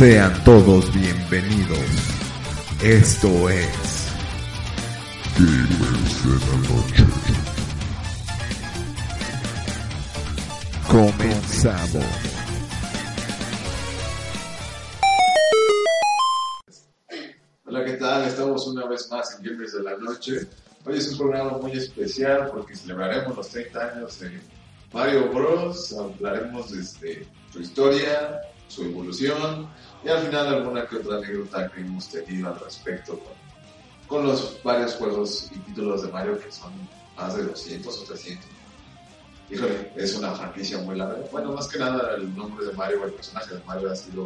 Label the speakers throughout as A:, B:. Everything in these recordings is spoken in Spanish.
A: Sean todos bienvenidos. Esto es Gamers de la Noche. Comenzamos.
B: Hola, ¿qué tal? Estamos una vez más en Gamers de la Noche. Hoy es un programa muy especial porque celebraremos los 30 años de Mario Bros. Hablaremos de su historia, su evolución y al final alguna que otra anécdota que hemos tenido al respecto con, con los varios juegos y títulos de Mario que son más de 200 o 300. Híjole, es una franquicia muy larga. Bueno, más que nada el nombre de Mario o el personaje de Mario ha sido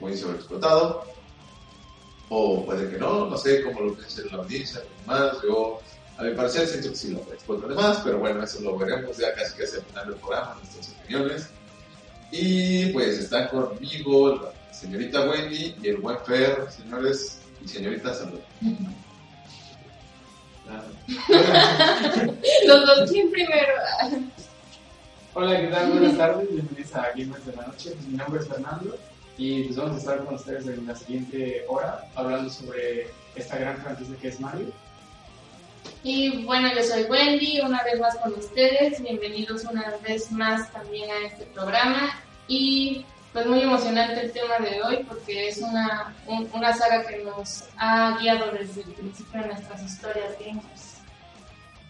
B: muy sobreexplotado. O puede que no, no sé cómo lo piensa la audiencia, más. Yo, a mi parecer, siento que sí lo explotan más, pero bueno, eso lo veremos ya casi casi al final del programa, nuestras opiniones. Y pues están conmigo la señorita Wendy y el buen Fer, señores y señoritas, salud.
C: Los dos, ¿quién primero?
D: Hola, ¿qué tal? Buenas tardes, bienvenidos a Gamers de la Noche. Mi nombre es Fernando y pues vamos a estar con ustedes en la siguiente hora hablando sobre esta gran franquicia que es Mario.
C: Y bueno, yo soy Wendy, una vez más con ustedes. Bienvenidos una vez más también a este programa. Y pues muy emocionante el tema de hoy porque es una, un- una saga que nos ha guiado desde el principio de nuestras historias gamers.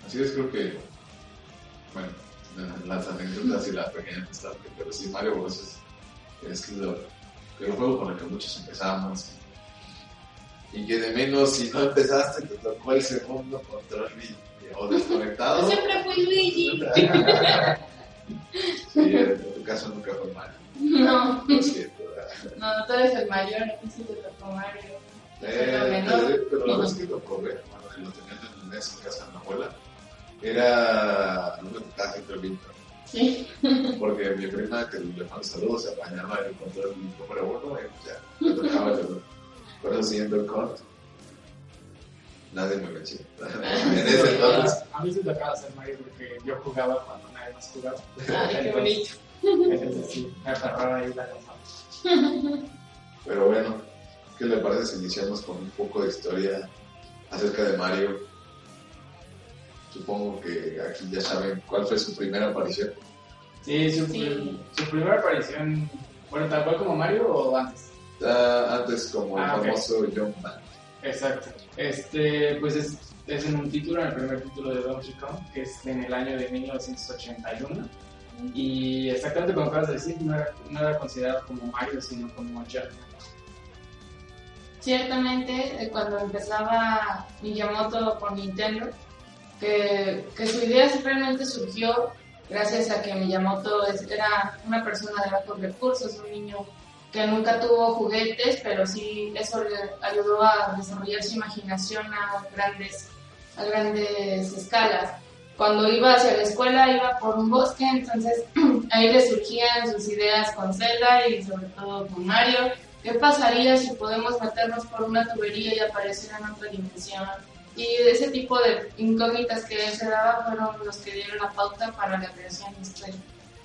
B: Así es, creo que, bueno, las anécdotas y la pequeña nostalgia, pero sí, Mario Bros. es, es lo- el juego con el que muchos empezamos. Y que de menos, si no empezaste, te tocó el segundo control y- o desconectado.
C: Yo siempre fui Luigi.
B: Sí, en tu caso nunca fue Mario.
C: No,
B: siento.
C: no, tú eres el mayor, entonces te tocó Mario.
B: Eh,
C: menor.
B: pero la vez que probé, bueno, que lo tenían en el NES en casa de mi abuela, era entre el Winter.
C: Sí,
B: Porque mi prima, que le mando saludos, se apañaba en el control número uno y pues ya, me tocaba el conociendo el control. Nadie me venció. en ese entonces,
D: A mí se tocaba hacer Mario porque yo jugaba cuando nadie más jugaba.
C: Ay, qué bonito.
D: Ahí la cosa.
B: pero bueno, ¿qué le parece si iniciamos con un poco de historia acerca de Mario? Supongo que aquí ya saben cuál fue su primera aparición.
D: Sí, su,
C: Sí.
D: su primera aparición, bueno, tal cual como Mario o antes.
B: Ah, antes como el
D: Ah,
B: famoso John Man.
D: Exacto. Este, pues es, es en un título, en el primer título de Donkey Kong, que es en el año de 1981. Y exactamente como acabas de decir, no era, no era considerado como Mario, sino como John.
C: Ciertamente, eh, cuando empezaba Miyamoto con Nintendo, que, que su idea realmente surgió gracias a que Miyamoto era una persona de bajos recursos, un niño que nunca tuvo juguetes, pero sí eso le ayudó a desarrollar su imaginación a grandes, a grandes escalas. Cuando iba hacia la escuela iba por un bosque, entonces ahí le surgían sus ideas con Zelda y sobre todo con Mario. ¿Qué pasaría si podemos meternos por una tubería y aparecer en otra dimensión? Y ese tipo de incógnitas que él se daba fueron los que dieron la pauta para la creación de, este-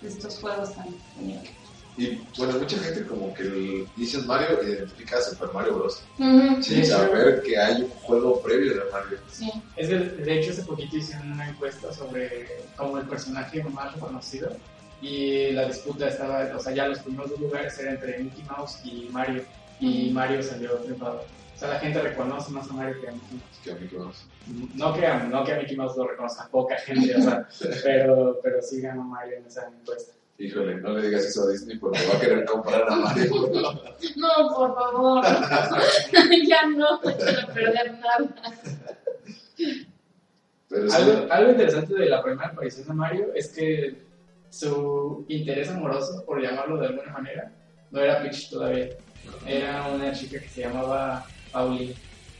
C: de estos juegos tan geniales.
B: Y bueno, mucha gente como que el- dicen Mario e identifica a Super Mario Bros. Sin
D: Sí,
B: saber que hay un juego previo de Mario.
C: sí.
D: Es que, de hecho, hace poquito hicieron una encuesta sobre como el personaje más reconocido y la disputa estaba, o sea, ya los primeros dos lugares eran entre Mickey Mouse y Mario y Mario salió triunfador. O sea, la gente reconoce más a Mario que a Mickey Mouse.
B: Que a Mickey Mouse.
D: No que a, no que a Mickey Mouse lo reconozca poca gente, o sea, pero, pero sí ganó Mario en esa encuesta.
B: Híjole, no le digas eso a Disney porque va a querer comprar a Mario.
C: No, por favor. ya no, no quiero perder nada.
B: Pero sí,
D: Algo, algo interesante de la primera aparición de Mario es que su interés amoroso, por llamarlo de alguna manera, no era Peach todavía. Era una chica que se llamaba Pauline.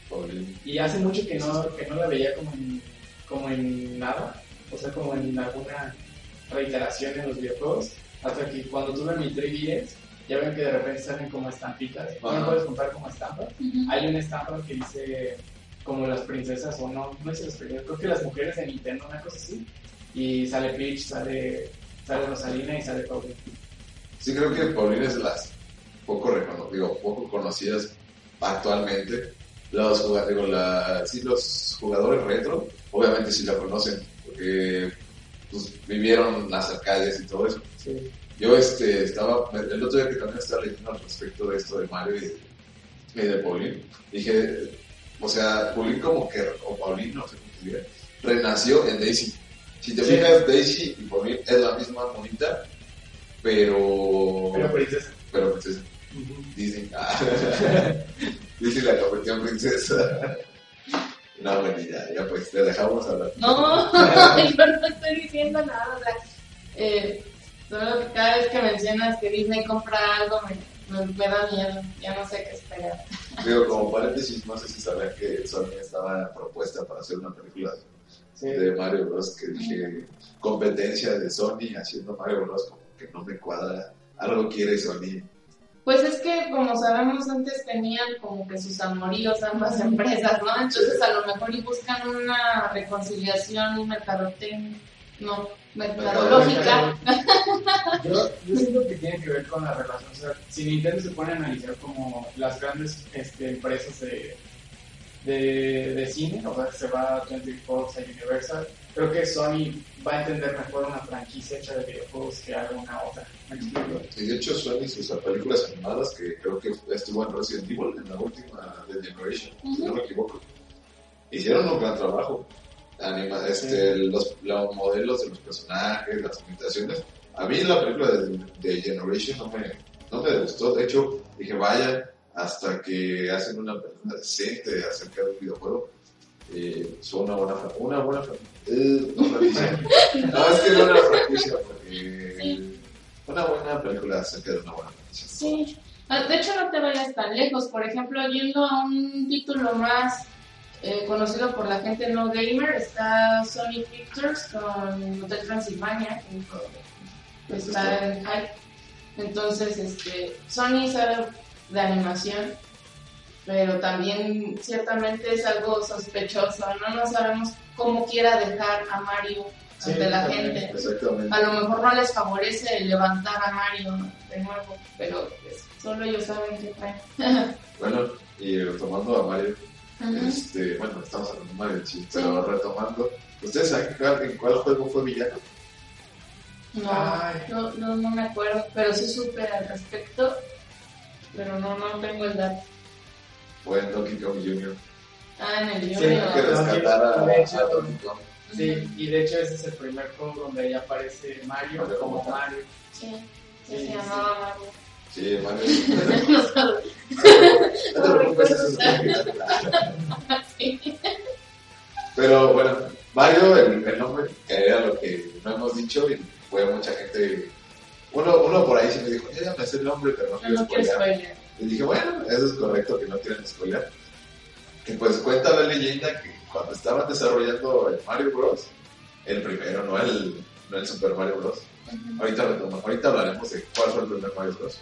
B: pobre.
D: Y hace mucho que no, que no la veía como en, como en nada, o sea, como en alguna reiteración en los videojuegos. Hasta que cuando tuve mi 3DS, ya ven que de repente salen como estampitas. No
B: Ajá.
D: lo puedes comprar como estampas.
C: Ujú.
D: Hay una estampa que dice como las princesas, o no, no dice las princesas, creo que las mujeres de Nintendo, una cosa así. Y sale Peach, sale, sale Rosalina y sale Pauline.
B: Sí, creo que Paulina es de las poco, digo, poco conocidas actualmente. Los, digo, la- sí, los jugadores retro, obviamente sí la conocen, porque pues, vivieron las arcades y todo eso.
D: Sí.
B: Yo este, estaba, el otro día que también estaba leyendo al respecto de esto de Mario y de, y de Pauline, dije, o sea, Pauline como que, o Pauline, no sé cómo diga, renació en Daisy. Si te
D: Sí.
B: fijas, Daisy y Pauline es la misma monita, pero...
D: Pero princesa.
B: pero princesa. Disney. Ah. Disney la convirtió en princesa. No, bueno, ya, ya pues, te dejamos hablar.
C: No, yo no estoy diciendo nada. O sea, eh, solo que cada vez que mencionas que Disney compra algo me, me, me da miedo. Ya no sé qué esperar.
B: Digo, como paréntesis, no sé si sabían que Sony estaba propuesta para hacer una película
D: Sí.
B: de Mario Bros. que dije competencia de Sony haciendo Mario Bros. como que no me cuadra. Algo quiere Sony.
C: Pues es que, como sabemos, antes tenían como que sus amoríos ambas empresas, ¿no? Entonces, a lo mejor y buscan una reconciliación mercadotecnia, no, mercadológica.
D: Yo, yo siento que tiene que ver con la relación. O sea, si Nintendo se pone a analizar como las grandes este, empresas de, de, de cine, o sea, que se va a 24 a Universal, creo que Sony va a entender mejor una franquicia hecha de videojuegos que alguna otra.
B: Y de hecho, Sony sus películas animadas, que creo que estuvo en Resident Evil, en la última de Generation, si no me equivoco, hicieron un gran trabajo. Anima, este, los, los modelos de los personajes, las imitaciones. A mí la película de, de Generation no me, no me gustó. De hecho, dije, vaya, hasta que hacen una película decente acerca de un videojuego. Eh, una buena, una buena eh, no es que no una
C: Sí.
B: una buena película acerca de una buena franquicia.
C: Sí. Ah, De hecho, no te vayas tan lejos. Por ejemplo, yendo a un título más eh, conocido por la gente no gamer, está Sony Pictures con Hotel Transilvania, está en hype. Entonces, este, Sony sabe de animación, pero también ciertamente es algo sospechoso. No, no sabemos cómo quiera dejar a Mario
D: Sí,
C: ante la gente. A lo mejor no les favorece levantar a Mario de nuevo, pero pues, solo ellos saben qué traen.
B: Bueno, y retomando a Mario, este, bueno, estamos hablando de Mario, sí, pero retomando, ¿ustedes saben en cuál juego fue villano?
C: No, no, no, no me acuerdo, pero sí supe al respecto, pero no, no tengo el dato.
B: Fue en Donkey Kong Jr.
C: Ah, en el
D: Sí,
C: Junior.
B: que
D: no,
B: rescatara a, a Donkey Kong.
D: Sí, y de hecho ce es el primer juego donde ahí aparece Mario
B: Mario
D: como Mario.
C: Sí, sí,
D: Sí,
C: se
D: sí.
C: llamaba Mario.
B: Sí, Mario.
C: No
B: te preocupes, eso es original.
C: Sí.
B: Pero bueno, Mario, el, el nombre, que era lo que no hemos dicho, y fue mucha gente. Uno, uno por ahí sí me dijo, ya me sé el nombre, pero no
C: No,
B: quiero
C: spoiler.
B: Y dije, bueno, eso es correcto que no quieren spoiler. Y pues cuenta la leyenda que cuando estaban desarrollando el Mario Bros, el primero, no el, no el Super Mario Bros. Ahorita, retoma- ahorita hablaremos de cuál fue el primer Mario Bros.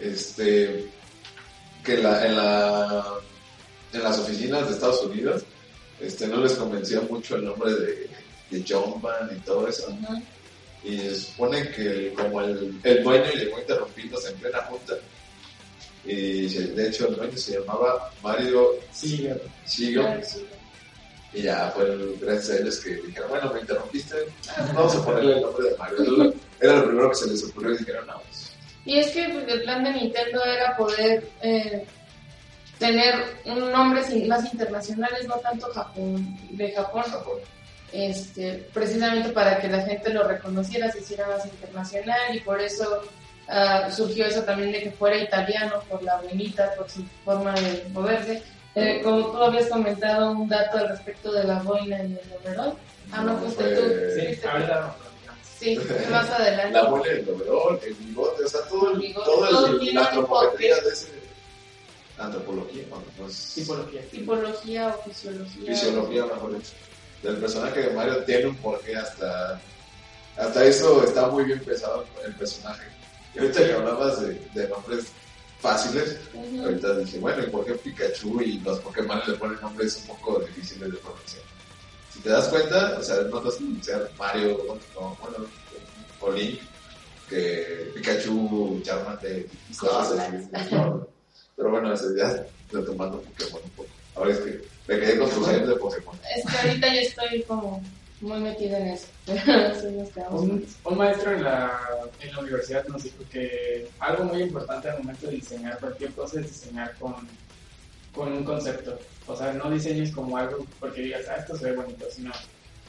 B: Este, que la, en, la, en las oficinas de Estados Unidos este, no les convencía mucho el nombre de, de Jumpman y todo eso. Y se supone que el- como el, el dueño llegó interrumpiéndose en plena junta, y se- de hecho el dueño se llamaba Mario
D: sí.
B: y ya fue el- gracias a ellos que dijeron, bueno, me interrumpiste, ah, vamos a ponerle el nombre de Mario. Era lo, era lo primero que se les ocurrió y dijeron, no, pues,
C: Y es que pues, el plan de Nintendo era poder eh, tener un nombre más internacionales, no tanto Japón, de Japón.
B: Japón.
C: este, precisamente para que la gente lo reconociera, se hiciera más internacional y por eso ah, surgió eso también de que fuera italiano por la boinita, por su forma de moverse. Eh, como tú habías comentado un dato al respecto de la boina y el overall. Ah, no, fuiste tú.
B: fue-
D: Sí,
C: fuiste tú.
D: ahorita.
C: Sí, más adelante.
B: La bola, el overol, el bigote, o sea, todo,
C: El
B: el,
C: bigote,
B: todo
C: todo
B: el, la
C: porqué.
B: de ese... Antropología, bueno, pues...
D: Tipología.
C: Tipología o fisiología.
B: fisiología, mejor dicho, del personaje de Mario tiene un porqué hasta hasta eso está muy bien pensado el personaje. Y ahorita que hablabas de, de nombres fáciles, ahorita dije, bueno, ¿y por qué Pikachu y los Pokémon le ponen nombres un poco difíciles de pronunciar? Si te das cuenta, o sea, no es pronunciar Mario, o, bueno, o Link, que Pikachu, Charmander, y cosas así. Pero bueno, eso ya retomando Pokémon un poco. Ahora es que me quedé con tus de Pokémon.
C: Es que ahorita ya estoy como muy metida en eso.
D: Un, un maestro en la, en la universidad nos dijo que algo muy importante al momento de diseñar cualquier cosa es diseñar con, con un concepto. O sea, no diseñes como algo porque digas, ah, esto se ve bonito, sino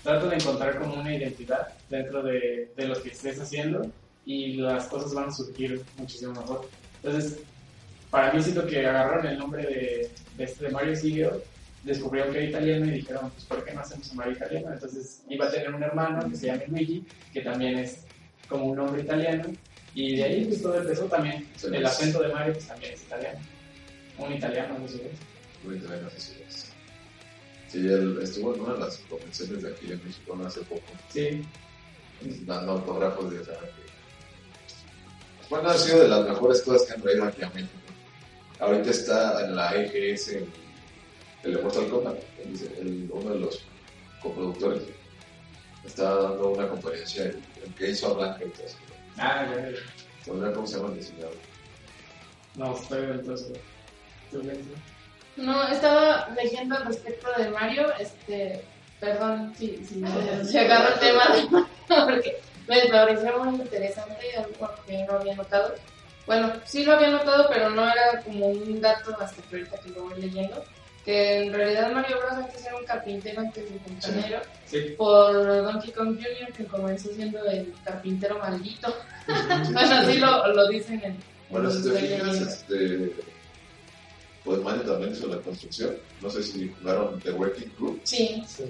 D: trata de encontrar como una identidad dentro de, de lo que estés haciendo y las cosas van a surgir muchísimo mejor. Entonces, para mí siento que agarraron el nombre de, de, este, de Mario Siegel, descubrieron que era italiano y dijeron, pues ¿por qué no hacemos un Mario italiano? Entonces iba a tener un hermano que se llama Luigi, que también es como un nombre italiano, y de ahí pues todo empezó también. El acento de Mario pues, también es italiano. Un italiano, no sé.
B: Muy bien, así es. Sí, él estuvo en una de las convenciones de aquí en México no hace poco,
D: Sí,
B: dando autógrafos de esa Bueno, ha sido de las mejores cosas que han traído aquí a México. Ahorita está en la EGS, el, de Mortal Kombat, el- el- uno de los coproductores. Está dando una conferencia, el, el que hizo a Blanca y todo eso.
D: ah, ya, ya.
B: ¿Cómo se llama el diseñador?
D: No, de ¿Tú ves?
C: No, estaba leyendo al respecto de Mario, este, perdón si, si se agarra el tema de Mario, porque me pareció muy interesante, algo que no había notado. Bueno, sí lo había notado, pero no era como un dato hasta que ahorita que lo voy leyendo, que en realidad Mario Bros. antes era un carpintero antes de fontanero,
D: Sí.
C: por Donkey Kong Jr., que comenzó siendo el carpintero maldito. bueno, así lo, lo dicen en...
B: Bueno,
C: en
B: si te fijas, este, pues Mario también hizo la construcción. No sé si jugaron The Working Group.
C: Sí,
D: sí.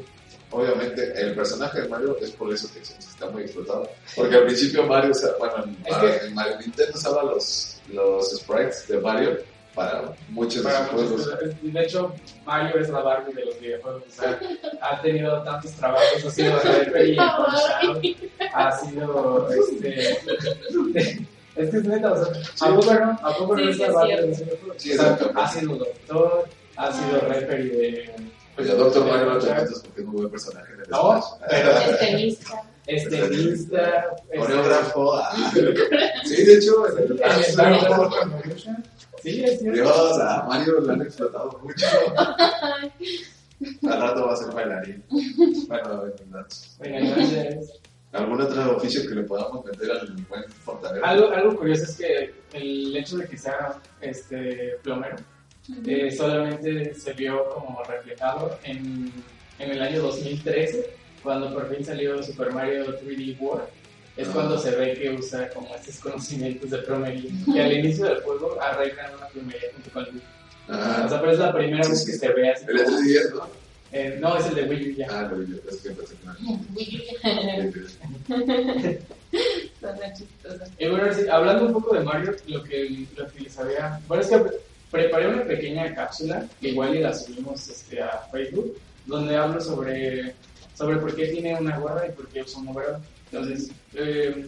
B: Obviamente, el personaje de Mario es por eso que está muy explotado. Porque al principio Mario, usaba- bueno, en,
D: que-
B: en Mario Nintendo usaba los, los sprites de Mario para muchos de
D: Para
B: sus
D: muchos,
B: juegos.
D: de hecho, Mario es la Barbie de los videojuegos. O sea, ha tenido tantos trabajos, ha sido referee en Punch-Out, ha sido. Este, es que es neta, o sea, ¿a poco no? ¿A poco no es la
C: es
D: Barbie de los videojuegos?
B: Sí,
D: O sea,
B: exactamente.
D: ha sido doctor, ha sido referee de.
B: Oye, Doctor
D: de
B: Mario no te metas porque es muy buen personaje
D: No, pero-
C: es tenista.
D: Es tenista, es-
B: Coreógrafo. ah. Sí, de hecho, el
D: Sí, es cierto.
B: Dios, a Mario lo han explotado mucho. Al rato va a ser bailarín. Bueno, en ¿Algún otro oficio que le podamos meter al buen fontanero?
D: algo, algo curioso es que el hecho de que sea este plomero eh, solamente se vio como reflejado en, en el año 2013, cuando por fin salió Super Mario 3D World. Es
B: Ah.
D: cuando se ve que usa como estos conocimientos de plomería. Y al inicio del juego arreglan una plomería junto con Luigi. O
B: Ah,
D: sea, pero es la primera
B: Sí,
D: vez
B: sí.
D: que se ve así.
B: el
D: como-
B: E310, ¿no?
D: eh, no, es el de Wii U ya.
B: Ah, no, yo es que pensé que no.
C: Suena chistoso.
D: Y bueno, sí, hablando un poco de Mario, lo que, lo que les había... Bueno, es que preparé una pequeña cápsula, que igual y la subimos este, a Facebook, donde hablo sobre, sobre por qué tiene una gorra y por qué usa un overall. Entonces, eh,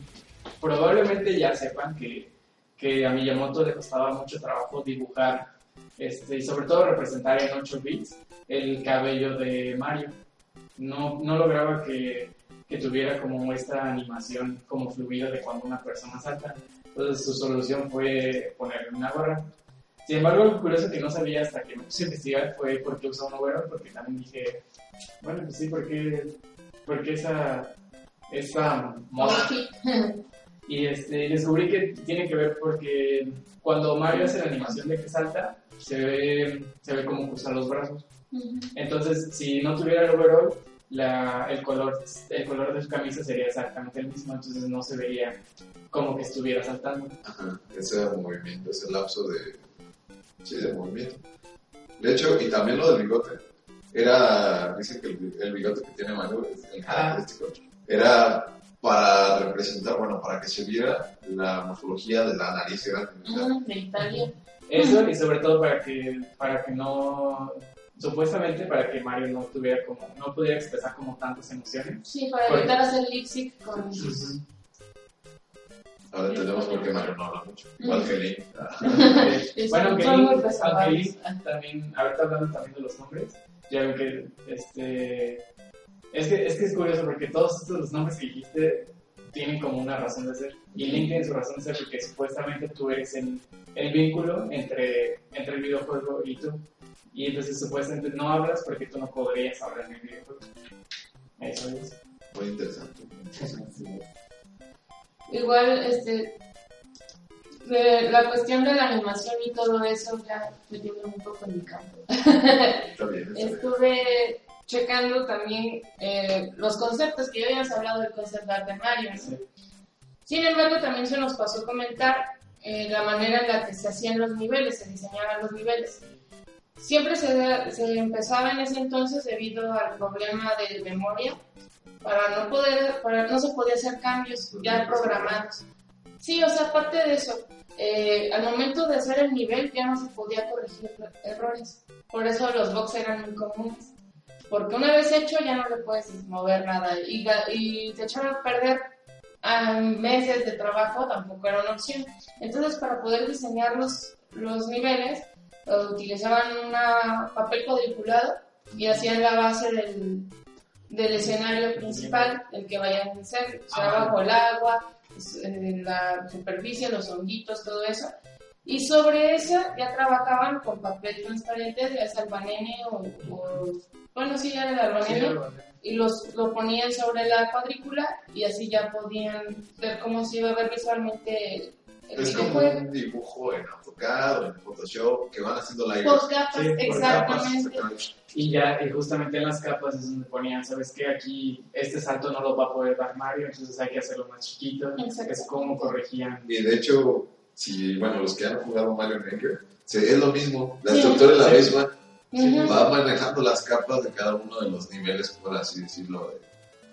D: probablemente ya sepan que, que a Miyamoto le costaba mucho trabajo dibujar este, y sobre todo representar en 8 bits el cabello de Mario. No, no lograba que, que tuviera como esta animación como fluida de cuando una persona salta. Entonces su solución fue ponerle una gorra. Sin embargo, lo curioso que no sabía hasta que me puse a investigar fue por qué usó un overall, porque también dije, bueno, pues sí, ¿por qué, por qué esa, esa moda? Y este, descubrí que tiene que ver porque cuando Mario hace la animación de que salta, se ve, se ve como cruza los brazos. Entonces, si no tuviera el overall, la, el, color, el color de su camisa sería exactamente el mismo, entonces no se vería como que estuviera saltando.
B: Ajá, ese movimiento, ese lapso de, sí, de movimiento. De hecho, y también lo del bigote, era, dicen que el, el bigote que tiene Manu, el
D: Ah.
B: característico, era para representar, bueno, para que se viera la morfología de la nariz grande.
C: de Italia.
D: Eso y sobre todo para que, para que no, supuestamente para que Mario no tuviera como, no pudiera expresar como tantas emociones.
C: Sí, para
D: Por-
C: evitar hacer lip sync con...
B: Ahora entendemos por qué Mario no habla mucho. Igual que. Ah,
D: Bueno, Link también, ahorita hablando también de los nombres, ya ven que este es que es que es curioso porque todos estos los nombres que dijiste tienen como una razón de ser. Y Link tiene su razón de ser porque supuestamente tú eres el, el vínculo entre, entre el videojuego y tú. Y entonces supuestamente no hablas porque tú no podrías hablar en el videojuego. Eso es.
B: Muy interesante.
C: Igual, este, de la cuestión de la animación y todo eso, ya metiendo un poco en mi campo.
B: Está bien, está bien.
C: Estuve checando también eh, los conceptos, que ya habíamos hablado del concept art de Mario. ¿no?
D: Sí.
C: Sin embargo, también se nos pasó comentar eh, la manera en la que se hacían los niveles, se diseñaban los niveles. Siempre se, se empezaba en ese entonces debido al problema de memoria, para no poder, para no se podía hacer cambios ya programados. Sí, o sea, aparte de eso, eh, al momento de hacer el nivel ya no se podía corregir errores. Por eso los bugs eran muy comunes. Porque una vez hecho ya no le puedes mover nada. Y, y te echaron a perder ah, meses de trabajo tampoco era una opción. Entonces, para poder diseñar los, los niveles, utilizaban una papel cuadriculado y hacían la base del, del escenario principal, el que vayan a hacer, o sea,
D: Ah.
C: bajo el agua, es- en la superficie, los honguitos, todo eso. Y sobre esa ya trabajaban con papel transparente, ya sea albanene o, o- bueno, sí, era el albanene, y los, lo ponían sobre la cuadrícula y así ya podían ver cómo se iba a ver visualmente el,
B: Es como un dibujo en AutoCAD o en Photoshop que van haciendo la
C: Por capas,
D: Sí,
C: exactamente.
D: Y ya, y justamente en las capas es donde ponían, ¿sabes qué? Aquí este salto no lo va a poder dar Mario, entonces hay que hacerlo más chiquito.
C: Exacto.
D: Es como corregían.
B: Y de hecho, si, bueno, los que han jugado Mario Maker, sí, es lo mismo. La
C: Sí.
B: estructura es la
D: Sí.
B: misma.
C: Ujú.
B: Va manejando las capas de cada uno de los niveles, por así decirlo.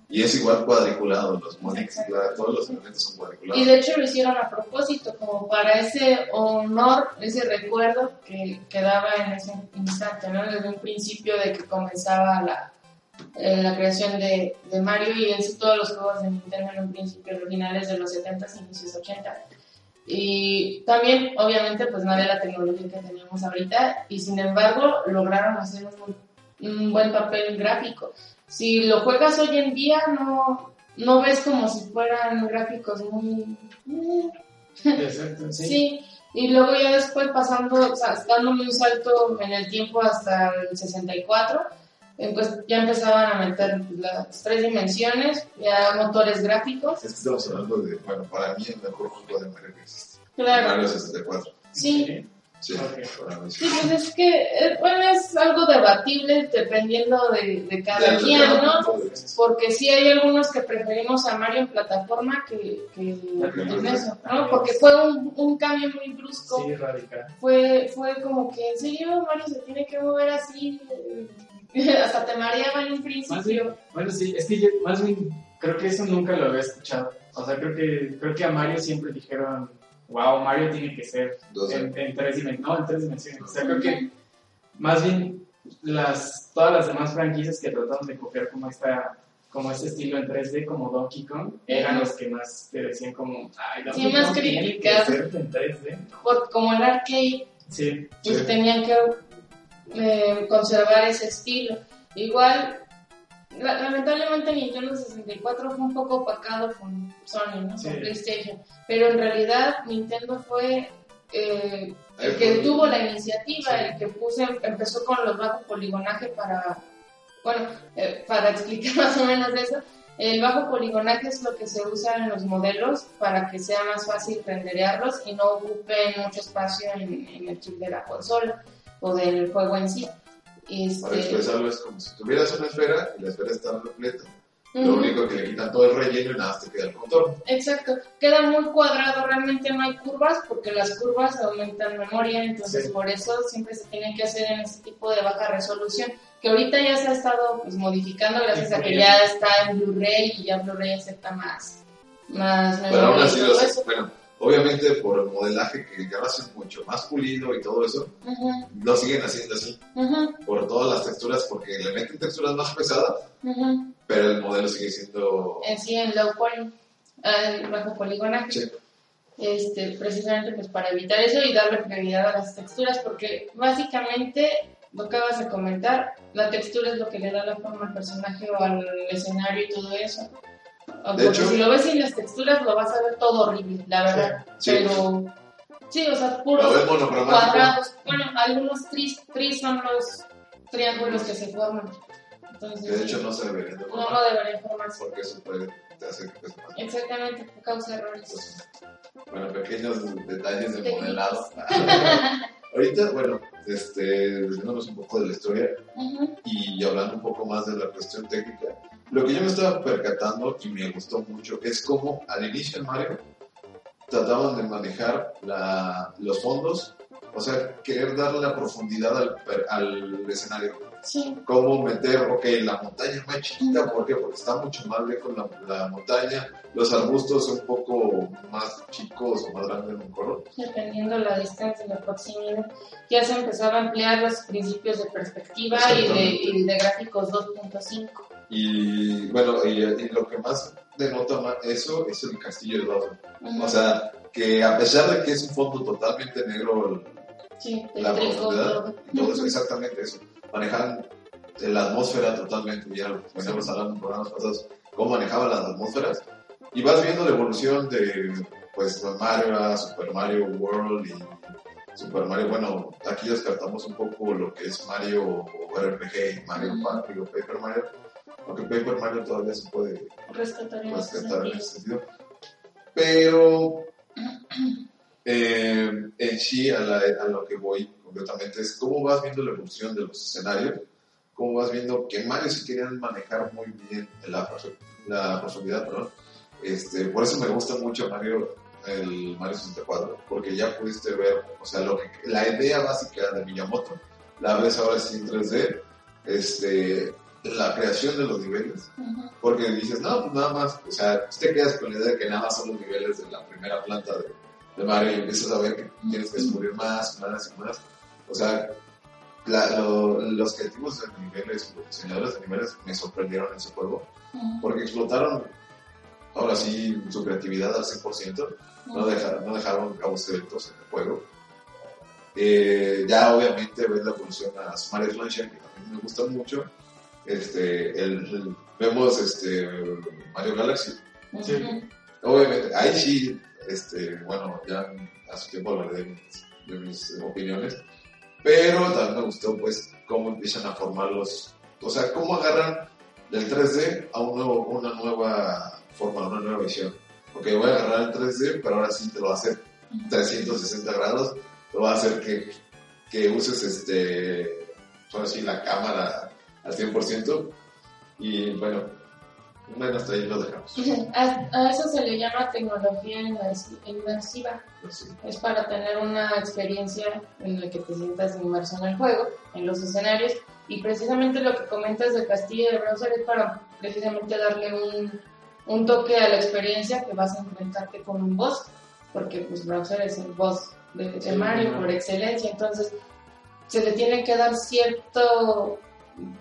B: Y es igual cuadriculado. Los
C: Exacto.
B: todos los elementos son cuadriculados.
C: Y de hecho lo hicieron a propósito, como para ese honor, ese recuerdo que quedaba en ese instante, ¿no? Desde un principio de que comenzaba la, eh, la creación de, de Mario y en todos los juegos de Nintendo en un principio, los finales de los 70 s inicios 80. Y también, obviamente, pues no había la tecnología que tenemos ahorita y sin embargo lograron hacer un, un buen papel gráfico. Si lo juegas hoy en día, no, no ves como si fueran gráficos muy...
D: Exacto, sí.
C: Sí, y luego ya después pasando, o sea, dándome un salto en el tiempo hasta el 64, pues ya empezaban a meter las tres dimensiones, ya motores gráficos.
B: Es que estamos hablando de, bueno, para mí el mejor juego de Mario que existe.
C: Claro,
B: Mario 64.
C: sí.
B: Sí,
D: Ok.
B: para mí
C: Sí,
B: sí.
C: pues es que, eh, bueno, es algo debatible dependiendo de, de cada quien, ¿no? Porque sí hay algunos que preferimos a Mario en plataforma que, que en eso, ¿no? Porque fue un, un cambio muy brusco.
D: Sí, radical.
C: fue, fue como que en serio Mario se tiene que mover así, hasta te mareaba en un
D: Más
C: principio.
D: bien, bueno, sí, es que yo, más bien, creo que eso nunca lo había escuchado. O sea, creo que, creo que a Mario siempre dijeron, wow, Mario tiene que ser en, en tres dimensiones. No, en tres dimensiones. O sea, creo que más bien las, todas las demás franquicias que trataron de copiar como esta como este estilo en 3D como Donkey Kong eran los que más te decían como ay Donkey
C: Sí, más
D: Kong tiene que
C: críticas.
D: ser en 3D
C: Por, como el arcade,
D: sí
C: pues
B: Sí.
C: tenían que eh, conservar ese estilo. Igual, la- lamentablemente Nintendo 64 fue un poco opacado con Sony, ¿no?
D: Sí.
C: Con PlayStation. Pero en realidad Nintendo fue eh, el que tuvo la iniciativa,
D: Sí.
C: el que puse, empezó con los bajo poligonaje para, bueno, eh, para explicar más o menos eso. El bajo poligonaje es lo que se usa en los modelos para que sea más fácil renderearlos y no ocupen mucho espacio en, en el chip de la consola o del juego en sí.
B: Para
C: Este,
B: expresarlo es como si tuvieras una esfera y la esfera está repleta. Lo
C: ujú.
B: único que le quitan todo el relleno y nada más te queda el contorno.
C: Exacto, queda muy cuadrado, realmente no hay curvas porque las curvas aumentan memoria, entonces
D: Sí.
C: por eso siempre se tiene que hacer en este tipo de baja resolución, que ahorita ya se ha estado pues, modificando gracias a que ya está en Blu-ray y ya Blu-ray acepta más, más
B: Pero aún así, los- bueno, obviamente por el modelaje que ya lo hacen mucho más pulido y todo eso, lo siguen haciendo así, por todas las texturas, porque le meten texturas más pesadas, pero el modelo sigue siendo...
C: En sí, en low poly, en bajo poligonaje.
B: Sí.
C: este, precisamente pues para evitar eso y darle prioridad a las texturas, porque básicamente lo que acabas de comentar, la textura es lo que le da la forma al personaje o al escenario y todo eso. Porque
B: hecho-
C: si lo ves sin las texturas lo vas a ver todo horrible, la verdad.
B: Sí.
C: Pero sí, o sea, puros cuadrados. Bueno, algunos tris, tris son los triángulos que se forman. Entonces,
B: que de hecho no se deberían de
C: no,
B: formar,
C: no debería formarse.
B: porque eso puede, te hace que pese más.
C: Exactamente, causa errores.
B: Entonces, bueno, pequeños detalles
C: Técnicos.
B: modelado. Ahorita, bueno, este, desviándonos un poco de la historia y hablando un poco más de la cuestión técnica, lo que yo me estaba percatando y me gustó mucho es cómo al inicio en Mario trataban de manejar la, los fondos, o sea, querer darle la profundidad al, al escenario.
C: Sí.
B: Cómo meter, ok, la montaña más chiquita, ¿por qué? Porque está mucho más lejos la, la montaña, los arbustos un poco más chicos o más grandes en un color.
C: dependiendo la distancia y la proximidad, ya se empezaba a emplear los principios de perspectiva y de, y de gráficos 2.5.
B: Y bueno, y, y lo que más denota más eso es el castillo de.
C: Ujú.
B: O sea, que a pesar de que es un fondo totalmente negro,
C: sí,
B: la profundidad
C: todo.
B: y todo eso, exactamente eso. Manejan la atmósfera totalmente, ya lo veníamos hablando en programas pasados, cómo manejaban las atmósferas. Y vas viendo la evolución de pues Mario a Super Mario World y Super Mario, bueno, aquí descartamos un poco lo que es Mario RPG, Mario. Party o Paper Mario, aunque Paper Mario todavía se puede
C: Rescatar en ese
B: rescatar en
C: sentido.
B: ese sentido. Pero eh, en sí, a, la- a lo que voy completamente es cómo vas viendo la evolución de los escenarios, cómo vas viendo que Mario sí querían manejar muy bien la, la profundidad, perdón. Este, por eso me gusta mucho Mario, el Mario 64, porque ya pudiste ver, o sea, lo que, la idea básica de Miyamoto, la ves ahora sí en 3D, este, la creación de los niveles,
C: Ujú.
B: porque dices, no, pues nada más, o sea, te quedas con la idea de que nada más son los niveles de la primera planta de, de Mario y empiezas a ver que tienes que descubrir más, más y más. O sea, la- lo- los creativos de niveles, los diseñadores de niveles me sorprendieron en ese juego,
C: Ujú.
B: porque explotaron, ahora sí, su creatividad al 100%, no dejaron, no dejaron cabos sueltos en el juego. Eh, ya obviamente ves la evolución a Mario Sunshine, que también me gusta mucho. Este, el, el- vemos este, Mario Galaxy.
D: Sí.
B: Obviamente, ahí sí, este, bueno, ya a su tiempo hablaré de mis, de mis opiniones. Pero también me gustó, pues, cómo empiezan a formar los. O sea, cómo agarran del 3D a un nuevo- una nueva forma, una nueva visión. Porque voy a agarrar el 3D, pero ahora sí te lo va a hacer 360 grados. Lo va a hacer que, que uses este, ahora sí, la cámara al 100%. Y bueno, bueno, hasta ahí lo dejamos.
C: A, a eso se le llama tecnología inmersi- inmersiva.
B: Pues sí.
C: Es para tener una experiencia en la que te sientas inmerso en el juego, en los escenarios. Y precisamente lo que comentas del castillo de browser es para precisamente darle un, un toque a la experiencia que vas a enfrentarte con un boss, porque pues browser es el boss de, de
D: Sí,
C: Mario
D: Mario.
C: por excelencia. Entonces se le tiene que dar cierto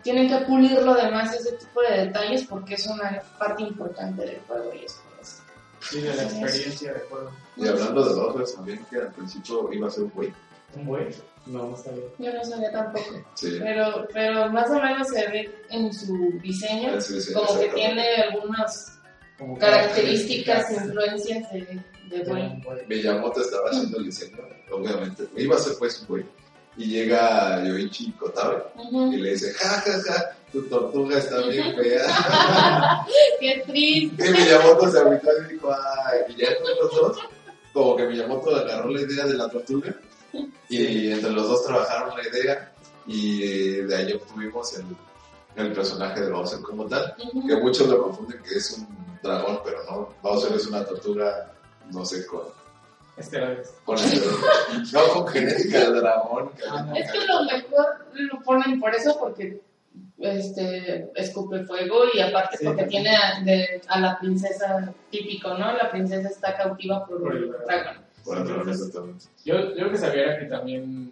C: tienen que pulir lo demás ese tipo de detalles porque es una parte importante del juego y es por eso.
D: Sí, de la experiencia de juego.
B: Y hablando de Bowser también, que al principio iba a ser un güey.
D: ¿Un güey? No, no sabía.
C: Yo no sabía tampoco,
B: Sí.
C: pero, pero más o menos se ve en su diseño
B: Sí, sí,
C: como que tiene algunas
D: Como
C: características, influencias de, de güey.
B: Miyamoto estaba haciendo el diseño, obviamente. Iba a ser pues un güey. Y llega Yoichi Kotabe y le dice, ja, ja, ja, tu tortuga está bien fea.
C: Qué triste.
B: y Miyamoto se agüitó y dijo, ay, y ya entre los dos, como que Miyamoto agarró la idea de la tortuga y entre los dos trabajaron la idea y de ahí obtuvimos el, el personaje de Bowser como tal, que muchos lo confunden que es un dragón, pero no, Bowser es una tortuga, no sé, con,
D: Esteroides.
B: con no con genética de dragón.
D: Ah.
C: Es que lo mejor lo ponen por eso, porque este escupe fuego y aparte
D: Sí,
C: porque
D: también.
C: tiene a, de- a la princesa típico, ¿no? La princesa está cautiva por
D: Por
C: el dragón.
B: Por el dragón, exactamente.
D: Yo, yo lo que sabía era que también,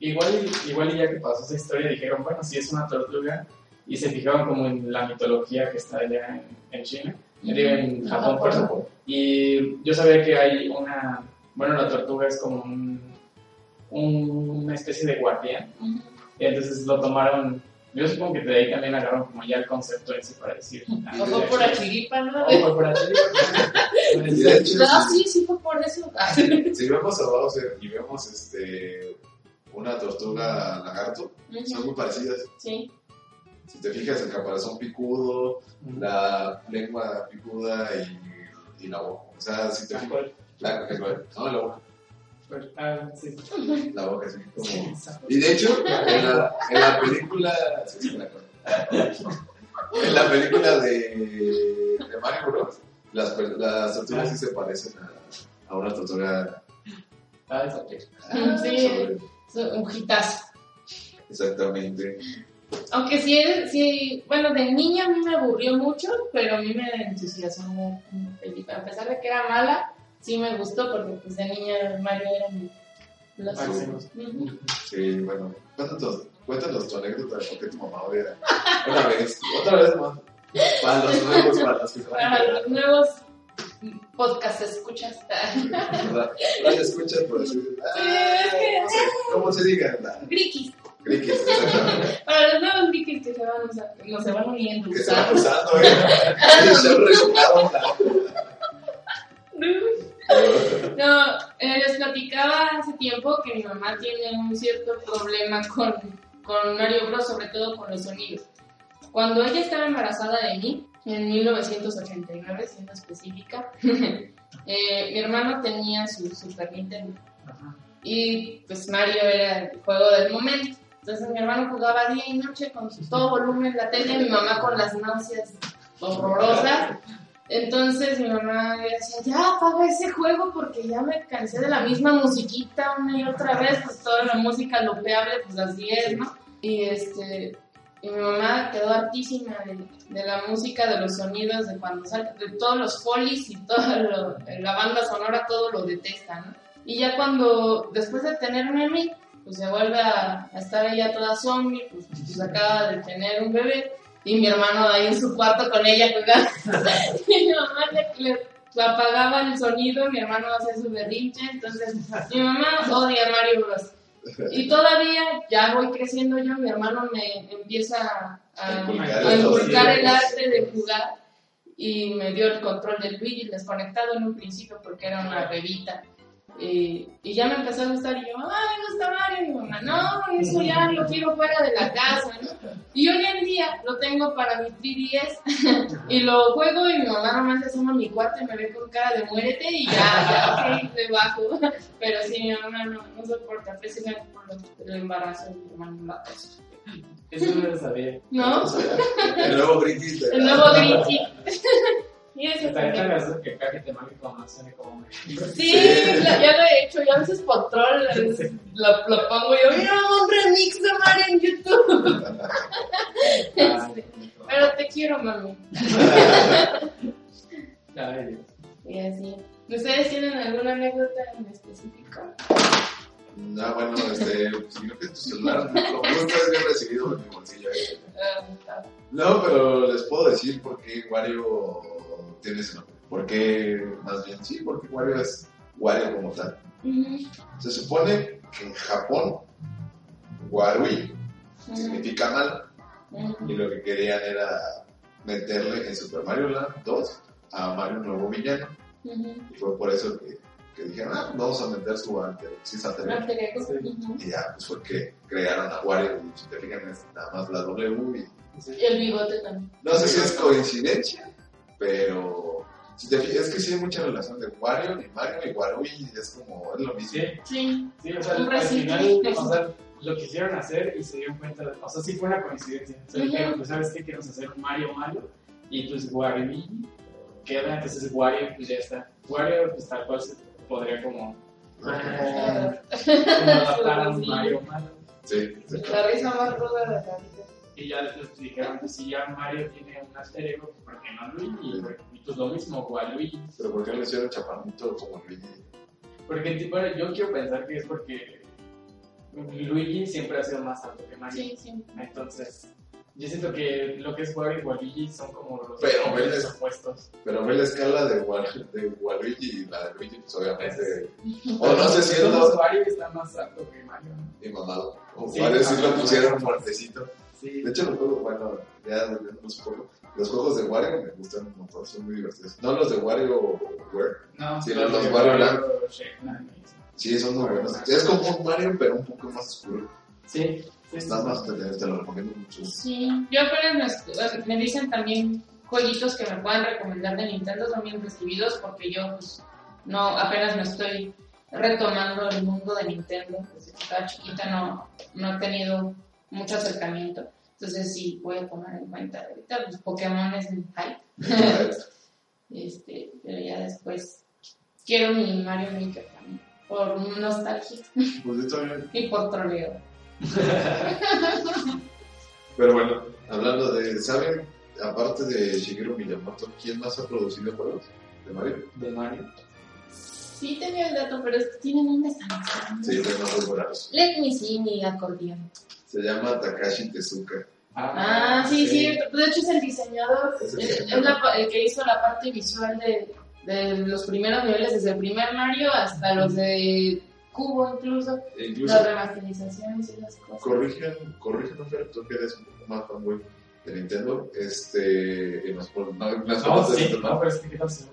D: igual, igual ya que pasó esa historia, dijeron, bueno, si es una tortuga, y se fijaron como en la mitología que está allá en, en China, en Japón,
C: Japón.
D: perdón. Y yo sabía que hay una, bueno, la tortuga es como un, un- una especie de guardián, y entonces lo tomaron, yo supongo que de ahí también agarraron como ya el concepto en sí para decir. ah,
C: O fue por la chiripa, ¿no?
D: O fue por
C: Ah,
B: si,
C: sí, sí fue por eso.
B: si vemos a Bowser y vemos este, una tortuga lagarto, son muy parecidas.
C: Sí.
B: Si te fijas, el caparazón picudo, la lengua picuda y, y la boca. O sea, si te
D: Ah,
B: fijas,
D: ¿cuál?
B: la, no, la boca.
D: Ah, sí.
B: la boca, así como...
D: Sí, esa-
B: Y de hecho, en la, en la película. sí, sí. En la película de, de Mario Bros. Las, las tortugas sí se parecen a, a una tortuga.
D: Ah, ok.
B: ah,
C: Sí. Es Un hitazo.
B: Exactamente.
C: Aunque sí, es- sí, bueno, de niña a mí me aburrió mucho, pero a mí me entusiasmó película. A pesar de que era mala, sí me gustó porque pues de niña Mario era mi... Los...
B: Sí, bueno. Cuéntanos, cuéntanos tu anécdota de por qué tu mamá odia. Una vez, otra vez más. Para los nuevos, para los que se van a
C: Para
B: enterar,
C: los nuevos podcasts escuchas.
B: ¿verdad? No te escuchas por decir. Ah, no sé, ¿Cómo se diga?
C: Grikis.
B: Criquis, exactamente.
C: Para los nuevos Grikis que se van, usa- no se van uniendo.
B: Que se van usando, ¿eh? Y se han reciclado.
C: No, eh, les platicaba hace tiempo que mi mamá tiene un cierto problema con, con Mario Bros, sobre todo con los sonidos. Cuando ella estaba embarazada de mí, en 1989, siendo específica, eh, mi hermano tenía su Super Nintendo
D: Ajá.
C: y pues Mario era el juego del momento. Entonces mi hermano jugaba día y noche con todo volumen la tele, mi mamá con las náuseas horrorosas. Entonces mi mamá decía, ya apaga ese juego porque ya me cansé de la misma musiquita una y otra vez, pues toda la música lopeable, pues así es, ¿no? Y este, y mi mamá quedó hartísima de, de la música, de los sonidos, de cuando sale, de todos los folies y toda la banda sonora, todo lo detesta, ¿no? Y ya cuando, después de tenerme a mí, pues se vuelve a, a estar ella toda zombie, pues, pues acaba de tener un bebé, y mi hermano ahí en su cuarto con ella jugando. y mi mamá le, le apagaba el sonido, mi hermano hacía su berrinche, entonces mi mamá odia a Mario Bros. Y todavía, ya voy creciendo yo, mi hermano me empieza a, a-
B: Inculcar
C: el arte de jugar y me dio el control del Luigi desconectado en un principio porque era una bebita. Y, y ya me empezó a gustar y yo, ay, me gusta Mario, y mi mamá, no, eso ya lo quiero fuera de la casa, ¿no? Y hoy en día lo tengo para mi 3DS y lo juego y mi mamá nomás se asoma a mi cuarto y me ve con cara de muérete y ya, ya, ok, le bajo. Pero sí, mi mamá no, no soporta, precisamente por el embarazo de mi hermano.
D: Eso no lo sabía.
C: ¿No?
B: El nuevo de-
C: El nuevo Grinchy. Y eso también.
D: que como.
C: Sí, la- ya lo he hecho, ya a veces por troll es- lo, lo pongo yo, mira, un remix de Mario en YouTube. Este, pero te quiero, mami.
D: Ay, Dios.
C: Y así. ¿Ustedes tienen alguna anécdota en específico?
B: No, bueno, este, si no que tu celular, lo estar bien recibido en mi bolsillo. ¿eh?
C: Ah,
B: No, pero les puedo decir por qué Wario tiene ese nombre. Porque, más bien, sí, porque Wario es Wario como tal.
C: ujú,
B: Se supone que en Japón, Warui
C: ujú,
B: significa mal.
C: ujú.
B: Y lo que querían era meterle en Super Mario Land 2 a Mario un nuevo villano. Y fue por eso que, que dijeron, ah, vamos a meter su sí, anterior.
D: Sí.
C: ujú.
B: Y ya, pues fue que crearon a Wario. Y si te fijan, es nada más la W. Y
C: Y el bigote también.
B: no sé si es coincidencia, pero si te fijas, es que sí hay mucha relación de Wario y Mario y Warui. y Es como, es lo mismo.
D: Sí,
C: Sí.
D: sí, o sea, al final, o sea, lo quisieron hacer y se dieron cuenta, de, o sea, sí fue una coincidencia. Se
C: Ujú.
D: dijeron, pues, ¿sabes qué? Queremos hacer un Mario malo y pues Wario queda, entonces Wario, pues ya está. Wario, pues tal cual se podría como, como, como adaptar a un Mario malo.
B: Sí, sí.
C: La risa más ruda de la vida.
D: Y ya después dijeron, pues si ya Mario tiene un alter ego, pues ¿por qué no Luigi? Y pues lo mismo, Waluigi.
B: Pero ¿por qué le hicieron chaparrito como Luigi?
D: Porque tipo, yo quiero pensar que es porque Luigi siempre ha sido más alto que Mario.
C: Sí, sí.
D: Entonces, yo siento que lo que es Wario y Waluigi son como los
B: Pero,
D: opuestos
B: ¿ves?
D: opuestos.
B: Pero ve la escala de, Wal- de Waluigi y la de Luigi, pues obviamente. O no sé si es
D: Wario está más alto que Mario. ¿no?
B: Y mamado. O
D: Sí,
B: Wario sí lo pusieron fuertecito.
D: Sí.
B: De hecho, los juegos, bueno, ya un poco. Los juegos de Wario me gustan un montón, son muy divertidos. No los de Wario Ware.
D: No,
B: Sí,
D: los
B: los
D: de
B: Wario Land. Sí, son muy buenos. Es como un Mario, pero un poco más oscuro.
D: Sí, sí,
B: Está
D: sí.
B: más, te, te lo recomiendo mucho.
C: Sí, yo apenas me, me dicen también jueguitos que me puedan recomendar de Nintendo, son bien recibidos porque yo pues no, apenas me estoy retomando el mundo de Nintendo, desde que estaba chiquita no, no he tenido mucho acercamiento, entonces sí voy a tomar en cuenta ahorita pues Pokémon es mi hype, este, pero ya después quiero mi Mario Maker también, por nostalgia
B: Pues también.
C: y por troleo.
B: Pero bueno, hablando de. ¿Saben? Aparte de Shigeru Miyamoto, ¿quién más ha producido juegos de Mario?
D: De Mario.
C: Sí tenía el dato, pero es que tienen tan extraños.
B: Sí, de nombres buenos.
C: Let me see mi acordeón.
B: Se llama Takashi Tezuka.
C: Ah, sí, sí. De hecho es el diseñador,
B: Es el
C: es, la el que hizo la parte visual de, de los primeros niveles, desde el primer Mario hasta los de Cubo incluso,
B: E incluso,
C: las remasterizaciones y esas cosas.
B: corrigen, corrigen, tú que eres un poco más fanboy de Nintendo, este, ponen, no, no,
D: No,
B: no,
D: sí,
B: no,
D: no, pero es que qué tal se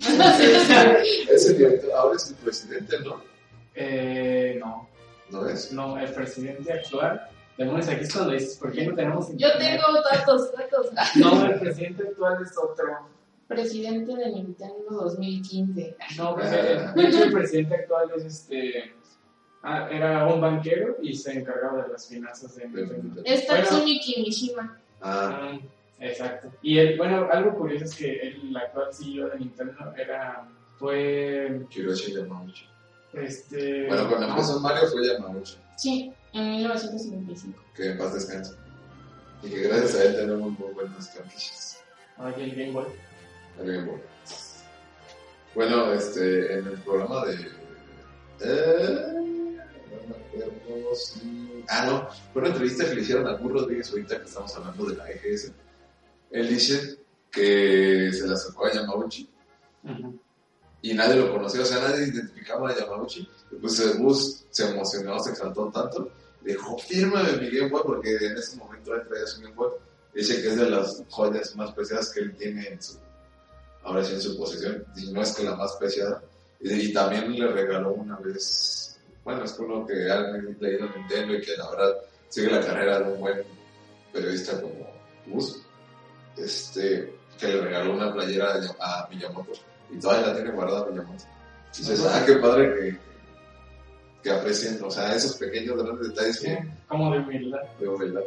B: es el director, ahora es el presidente, ¿no?
D: Eh, no,
B: ¿No es?
D: no, el presidente actual. Aquí es cuando dices, ¿por qué no tenemos
C: Yo tengo datos, datos.
D: No, el presidente actual es otro.
C: Presidente de Nintendo 2015.
D: No, pues, de hecho el presidente actual es este. ah, era un banquero y se encargaba de las finanzas de Nintendo.
C: Es. Tatsumi Kimishima.
B: Ah,
D: Ah, exacto. Y el, bueno, algo curioso es que el actual CEO de Nintendo era. fue.
B: Hiroshi Yamauchi.
D: Este.
B: Bueno, cuando empezó Mario fue Yamauchi,
C: Sí, en 1955.
B: que en paz descanse. Y que gracias a él tenemos muy buenas cartuchos.
D: ah, y el Game Boy.
B: El Game Boy. Bueno, este, en el programa de. Eh, no me acuerdo si. Ah, no, fue una entrevista que le hicieron a Gur Rodríguez ahorita que estamos hablando de la EGS. Él dice que se le acercó a Yamauchi
D: Ujú.
B: y nadie lo conocía, o sea, nadie identificaba a Yamauchi. Y pues el Gus se emocionó, se exaltó tanto, dijo, fírmame mi Game Boy, porque en ese momento él traía su Game Boy. Dice que es de las joyas más preciadas que él tiene en su, ahora sí en su posesión, y no es que la más preciada. Y, y también le regaló una vez, bueno, es uno que ha leído Nintendo y que la verdad sigue la carrera de un buen periodista como Gus, este, que le regaló una playera a, a Miyamoto y todavía la tiene guardada Miyamoto. Ah, qué padre que, que aprecien, o sea, esos pequeños grandes detalles
D: Sí,
B: que
D: como de humildad.
B: veo, ¿verdad?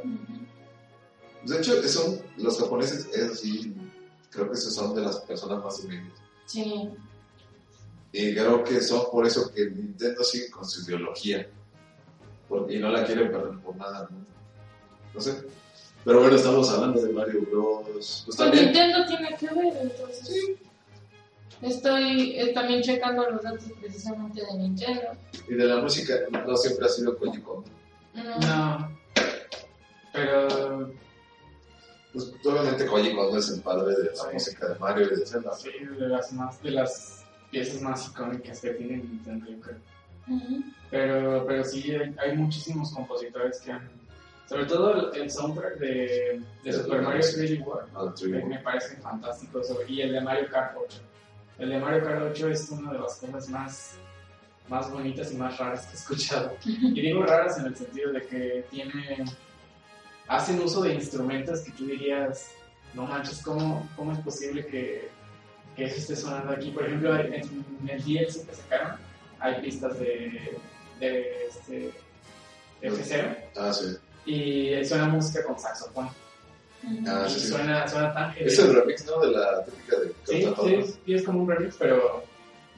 B: De hecho, son, los japoneses, eso sí, creo que son de las personas más humildes.
C: Sí.
B: Y creo que son por eso que Nintendo sigue con su ideología. Porque, y no la quieren perder por nada. ¿no? No sé. Pero bueno, estamos hablando de Mario Bros. Pues
C: Pues
B: también.
C: Nintendo tiene que ver, entonces. Estoy eh, también checando los datos precisamente de Nintendo.
B: Y de la música, no siempre ha sido Koji Kondo.
C: No.
D: No. Pero.
B: Pues obviamente Koji Kondo es el padre de la
D: Sí.
B: música de Mario y de Zelda.
D: Sí, de las, más, de las piezas más icónicas que tiene Nintendo, yo creo. Pero, pero sí, hay, hay muchísimos compositores que han. Sobre todo el, el soundtrack de, de
B: De
D: Super Mario 3D World
B: Ah,
D: me, fantásticos. sobre- Y el de Mario Kart 8. El de Mario Kart 8 es una de las cosas más, más bonitas y más raras que he escuchado. Y digo raras en el sentido de que tiene. Hacen uso de instrumentos que tú dirías, no manches, ¿cómo, cómo es posible que, que eso esté sonando aquí? Por ejemplo, en, en el DLC que sacaron, hay pistas de, de este, F0
B: Ah, sí.
D: y suena música con saxofón.
B: Ah, sí, sí.
D: suena, suena tan
B: Es el remix, ¿no? De la técnica de
D: Sí, sí, sí, es como un remix, pero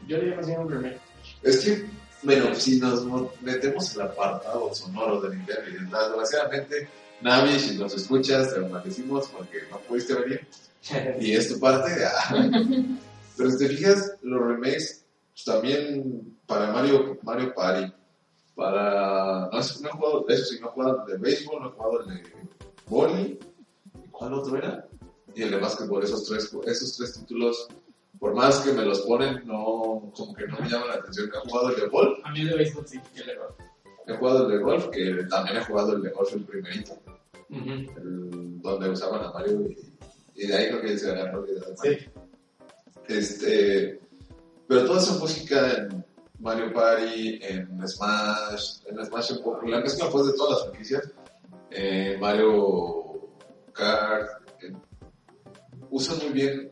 D: yo le llamo un remix.
B: Es que, bueno, si nos mo- metemos en el apartado sonoro del invierno, y desgraciadamente, Navi, si nos escuchas, te lo maldecimos porque no pudiste venir. Y es tu parte. ah. Pero si te fijas, los remakes pues, también para Mario, Mario Party, para. No, no he jugado, eso sí, no he jugado el de béisbol, no he jugado el de boli. ¿Y ¿Cuál otro era? Y el de básquetbol, esos tres, esos tres títulos, por más que me los ponen, no, como que no me llaman la atención. He jugado el de golf,
D: A mí el de béisbol sí, yo le doy.
B: he jugado el de golf, que también he jugado el de golf el primerito, el- donde usaban a Mario y, y de ahí creo que se agarró la idea de.
D: Sí,
B: Este, pero toda esa música en Mario Party, en Smash, en Smash poco, la mezcla pues de todas las franquicias, eh, Mario Eh, usan muy bien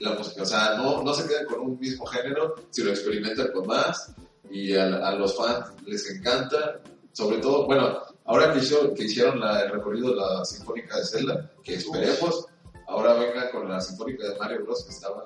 B: la música, o sea, no, no se quedan con un mismo género, sino experimentan con más y a, a los fans les encanta, sobre todo, bueno, ahora que, hizo- que hicieron la- el recorrido de la Sinfónica de Zelda, que esperemos ahora venga con la Sinfónica de Mario Bros. que estaban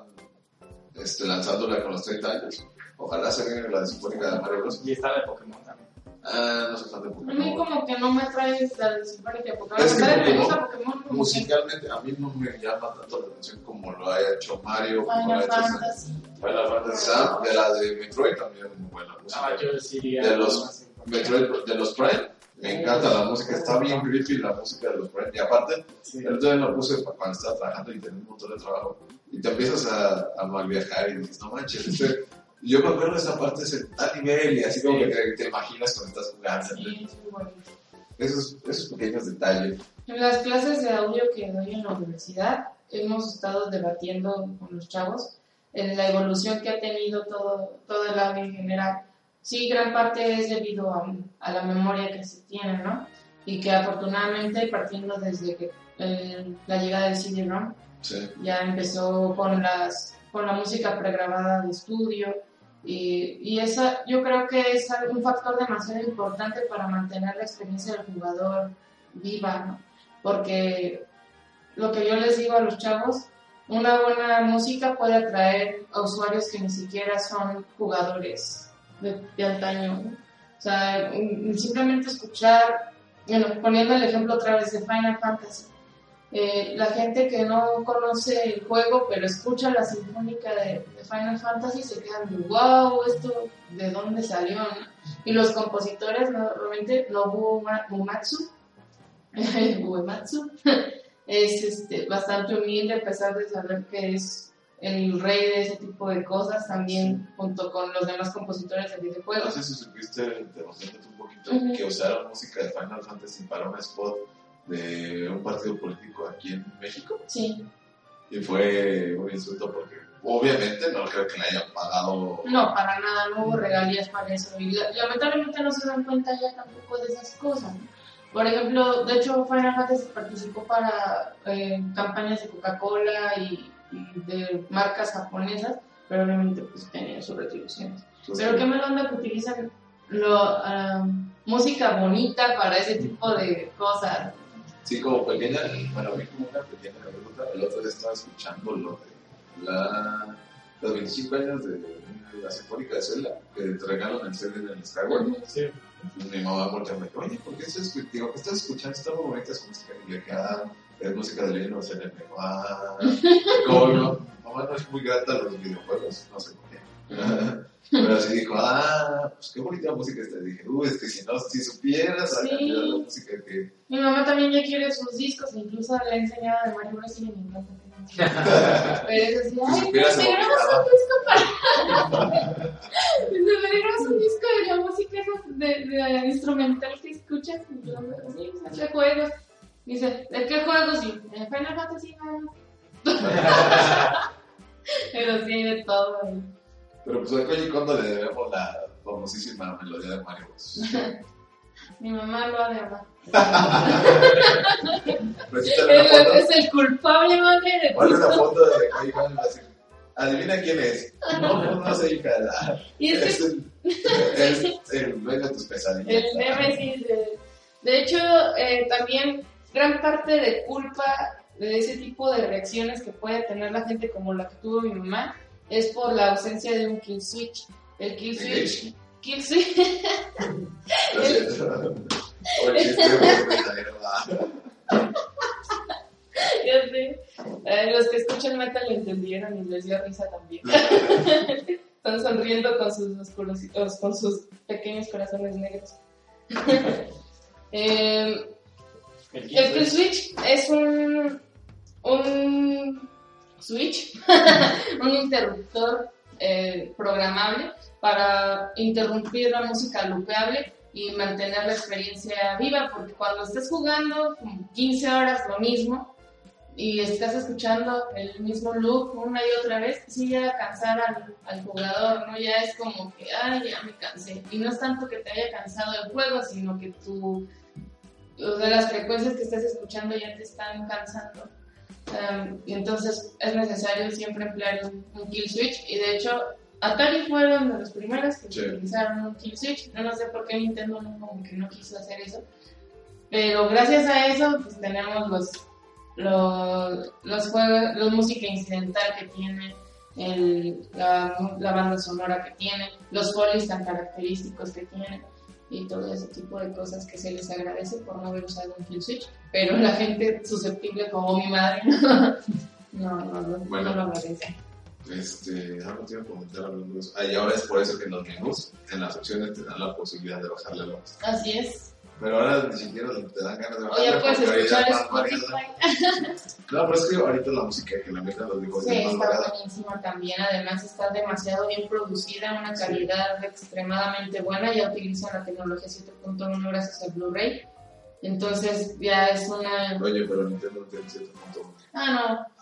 B: este, lanzándola con los 30 años. Ojalá se venga la Sinfónica de Mario Bros.
D: y está la de Pokémon también.
B: Ah, no de
C: A mí como que no me atrae la de Pokémon.
B: Es que
C: me
B: Pokémon,
C: gusta Pokémon, como
B: Musicalmente a mí no me llama tanto la atención como lo ha hecho Mario, como lo ha
C: Final
B: hecho
C: Fantasy.
B: Final Fantasy Sam, de la de Metroid también muy buena música.
D: Ah, yo sí iría
B: De los- Metroid de los Prime, me encanta la música, está bien creepy la música de los Prime. Y aparte,
D: Sí.
B: el día lo puse cuando estaba trabajando y tenía un montón de trabajo. Y te empiezas a, a mal viajar y dices, no manches, este- yo me acuerdo de esa parte es a nivel y así como que te, te imaginas cuando estás jugando.
C: Sí, es muy bonito.
B: Esos, esos pequeños detalles.
C: En las clases de audio que doy en la universidad, hemos estado debatiendo con los chavos en la evolución que ha tenido todo, todo el audio en general. Sí, gran parte es debido a, a la memoria que se tiene, ¿no? Y que afortunadamente, partiendo desde que, eh, la llegada del CD-ROM,
B: Sí.
C: ya empezó con las con la música pregrabada de estudio y, y esa yo creo que es un factor demasiado importante para mantener la experiencia del jugador viva ¿no? porque lo que yo les digo a los chavos una buena música puede atraer a usuarios que ni siquiera son jugadores de, de antaño ¿no? o sea un- simplemente escuchar bueno poniendo el ejemplo otra vez de Final Fantasy eh, la gente que no conoce el juego, pero escucha la sinfónica de, de Final Fantasy, se quedan de wow, esto de dónde salió. ¿no? Y los compositores, normalmente Nobuo Ma- Uematsu, Uematsu, es este, bastante humilde, a pesar de saber que es el rey de ese tipo de cosas, también junto con los demás compositores de
B: No
C: videojuegos.
B: sé si supiste, interrumpiéndote un poquito, que usaron música de Final Fantasy para un spot de un partido político aquí en México.
C: Sí,
B: Y fue un insulto porque obviamente no creo que le hayan pagado.
C: no, para nada, no hubo regalías para eso. Y la- lamentablemente no se dan cuenta ya tampoco de esas cosas. Por ejemplo, de hecho, Final Fantasy participó para eh, campañas de Coca-Cola y, y de marcas japonesas, pero obviamente pues tenía sus retribuciones.
B: Entonces,
C: Pero qué mala onda que utilizan lo, ah, música bonita para ese tipo de cosas.
B: Sí, como pequeña, bueno, vi como una pequeña anécdota. El otro día estaba escuchando lo de la, los 25 años de, de la Sinfónica de Zelda, que te regalan el CD en el Skyward.
D: Sí.
B: Mi mamá voltea y me dijo, oye, ¿por qué estás, digo, ¿qué estás escuchando? Está muy bonita su música. Y le dije, ah, es música de. Y me dijo, ah, como no, mamá no es muy grata a los videojuegos, no sé por qué. Pero así dijo, ah, pues qué bonita música esta. Y dije, uy, es que si no, si supieras la
C: Sí.
B: cantidad de música que...
C: Mi mamá también ya quiere sus discos, incluso le he enseñado de Mario Bros. y le encanta. Pero es así, ay, me
B: motivaba.
C: un disco para... Dice, me grabas un disco de la música de, de instrumental que escuchas. Y yo, sí, ¿qué juegos? Dice, ¿de qué juegos? Y "De Final Fantasy no. Pero sí, de todo.
B: Pero pues a Koji Kondo le debemos la famosísima melodía de Mario Bros.
C: Mi mamá lo
B: una
C: Él
B: foto.
C: es el culpable, madre de
B: ¿Cuál es la
C: todo.
B: foto de Koji Kondo? Adivina quién es. No, no, no sé, hija.
C: Y es
B: Es el- El, el dueño de tus pesadillas.
C: El Nemesis. De, de hecho, eh, también gran parte de culpa de ese tipo de reacciones que puede tener la gente como la que tuvo mi mamá es por la ausencia de un kill switch. El kill switch. Kill switch.
B: Va.
C: ya sé. Eh, los que escuchan metal lo entendieron y les dio risa también. Están sonriendo con sus oscuros- con sus pequeños corazones negros. Eh,
D: El
C: kill switch es un, un switch, un interruptor eh, programable para interrumpir la música lupeable y mantener la experiencia viva, porque cuando estés jugando como 15 horas lo mismo y estás escuchando el mismo loop una y otra vez, sí llega a cansar al, al jugador, ¿no? Ya es como que, ay, ya me cansé. Y no es tanto que te haya cansado el juego, sino que tu o sea, las frecuencias que estás escuchando ya te están cansando. Um, y entonces es necesario siempre emplear un, un kill switch. Y de hecho, Atari fueron de los primeros que
B: Sí.
C: utilizaron un kill switch. No, no sé por qué Nintendo no, como que no quiso hacer eso. Pero gracias a eso, pues tenemos los, los, los juegos, la música incidental que tiene, el, la, la banda sonora que tiene, los folies tan característicos que tiene y todo ese tipo de cosas que se les agradece por no haber usado un kill switch, pero la gente susceptible como mi madre no, no, no,
B: Bueno.
C: no lo agradece.
B: Este, algo te iba a comentar hablando de eso. Ah, y ahora es por eso que en los menús, en las opciones, te dan la posibilidad de bajarle la música.
C: Así es.
B: Pero ahora ni siquiera te dan ganas de bajarle
C: ya puedes escuchar. Spotify.
B: No, pero es que ahorita la música que le meten los videojuegos
C: Sí,
B: es más
C: está buenísima también. Además, está demasiado bien producida, una calidad extremadamente buena. Ya utilizan la tecnología 7.1 gracias al Blu-ray. Entonces, ya es una.
B: Oye, pero Nintendo tiene 7.1.
C: Ah, no.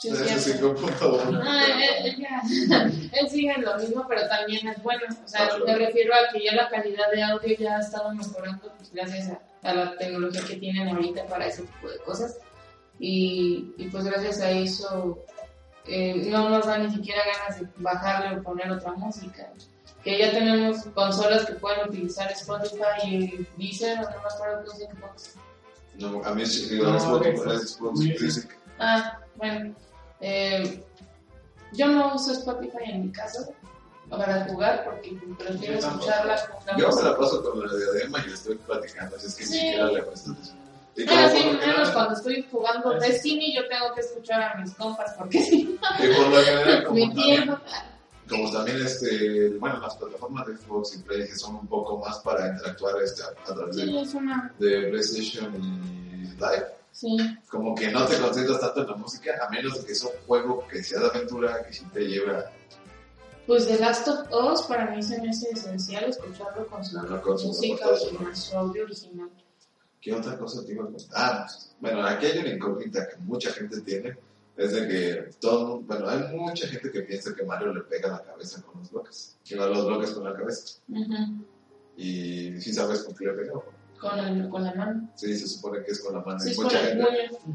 C: Sí, es
B: Es
C: cierto.
B: 5.1.
C: Ah, él, él él sigue en lo mismo, pero también es bueno. O sea,
B: Ah,
C: me refiero a que ya la calidad de audio ya ha estado mejorando pues, gracias a, a la tecnología que tienen ahorita para ese tipo de cosas. Y, y pues gracias a eso eh, no nos da ni siquiera ganas de bajarle o poner otra música. Que ya tenemos consolas que pueden utilizar Spotify y Deezer, o no me acuerdo qué usan Xbox.
B: No, a mí sí, es Xbox, es.
C: Ah, bueno. Eh, yo no uso Spotify en mi caso para jugar porque prefiero
D: Yo tampoco.
C: escucharla con la
B: Yo me la paso con la diadema y estoy platicando, así es que ni
C: Sí.
B: siquiera le cuesta atención.
C: Sí, menos
B: general-
C: cuando estoy jugando
D: Sí.
C: Destiny, yo tengo que escuchar a mis compas porque si
B: y por lo general,
C: no,
B: como
C: mi
B: también,
C: tiempo.
B: como también este, bueno, las plataformas de Xbox y Play que son un poco más para interactuar este, a, a través
C: Sí,
B: de,
C: es una.
B: de PlayStation y Live,
C: Sí.
B: como que no te concentras tanto en la música, a menos de que sea un juego que sea de aventura, que sí te lleva
C: Pues The Last of Us para mí se me hace esencial escucharlo con su
B: No, con su
C: música
B: con su-
C: original, su audio original.
B: ¿Qué otra cosa te iba a contar? Ah, bueno, aquí hay una incógnita que mucha gente tiene. Es de que todo, bueno, hay mucha gente que piensa que Mario le pega la cabeza con los bloques. Que va los bloques con la cabeza.
C: Ujú.
B: Y sí sabes con qué le pega. ¿No?
C: con, el- con la mano.
B: Sí, se supone que es con la mano.
C: Sí, es con
B: mucha gente,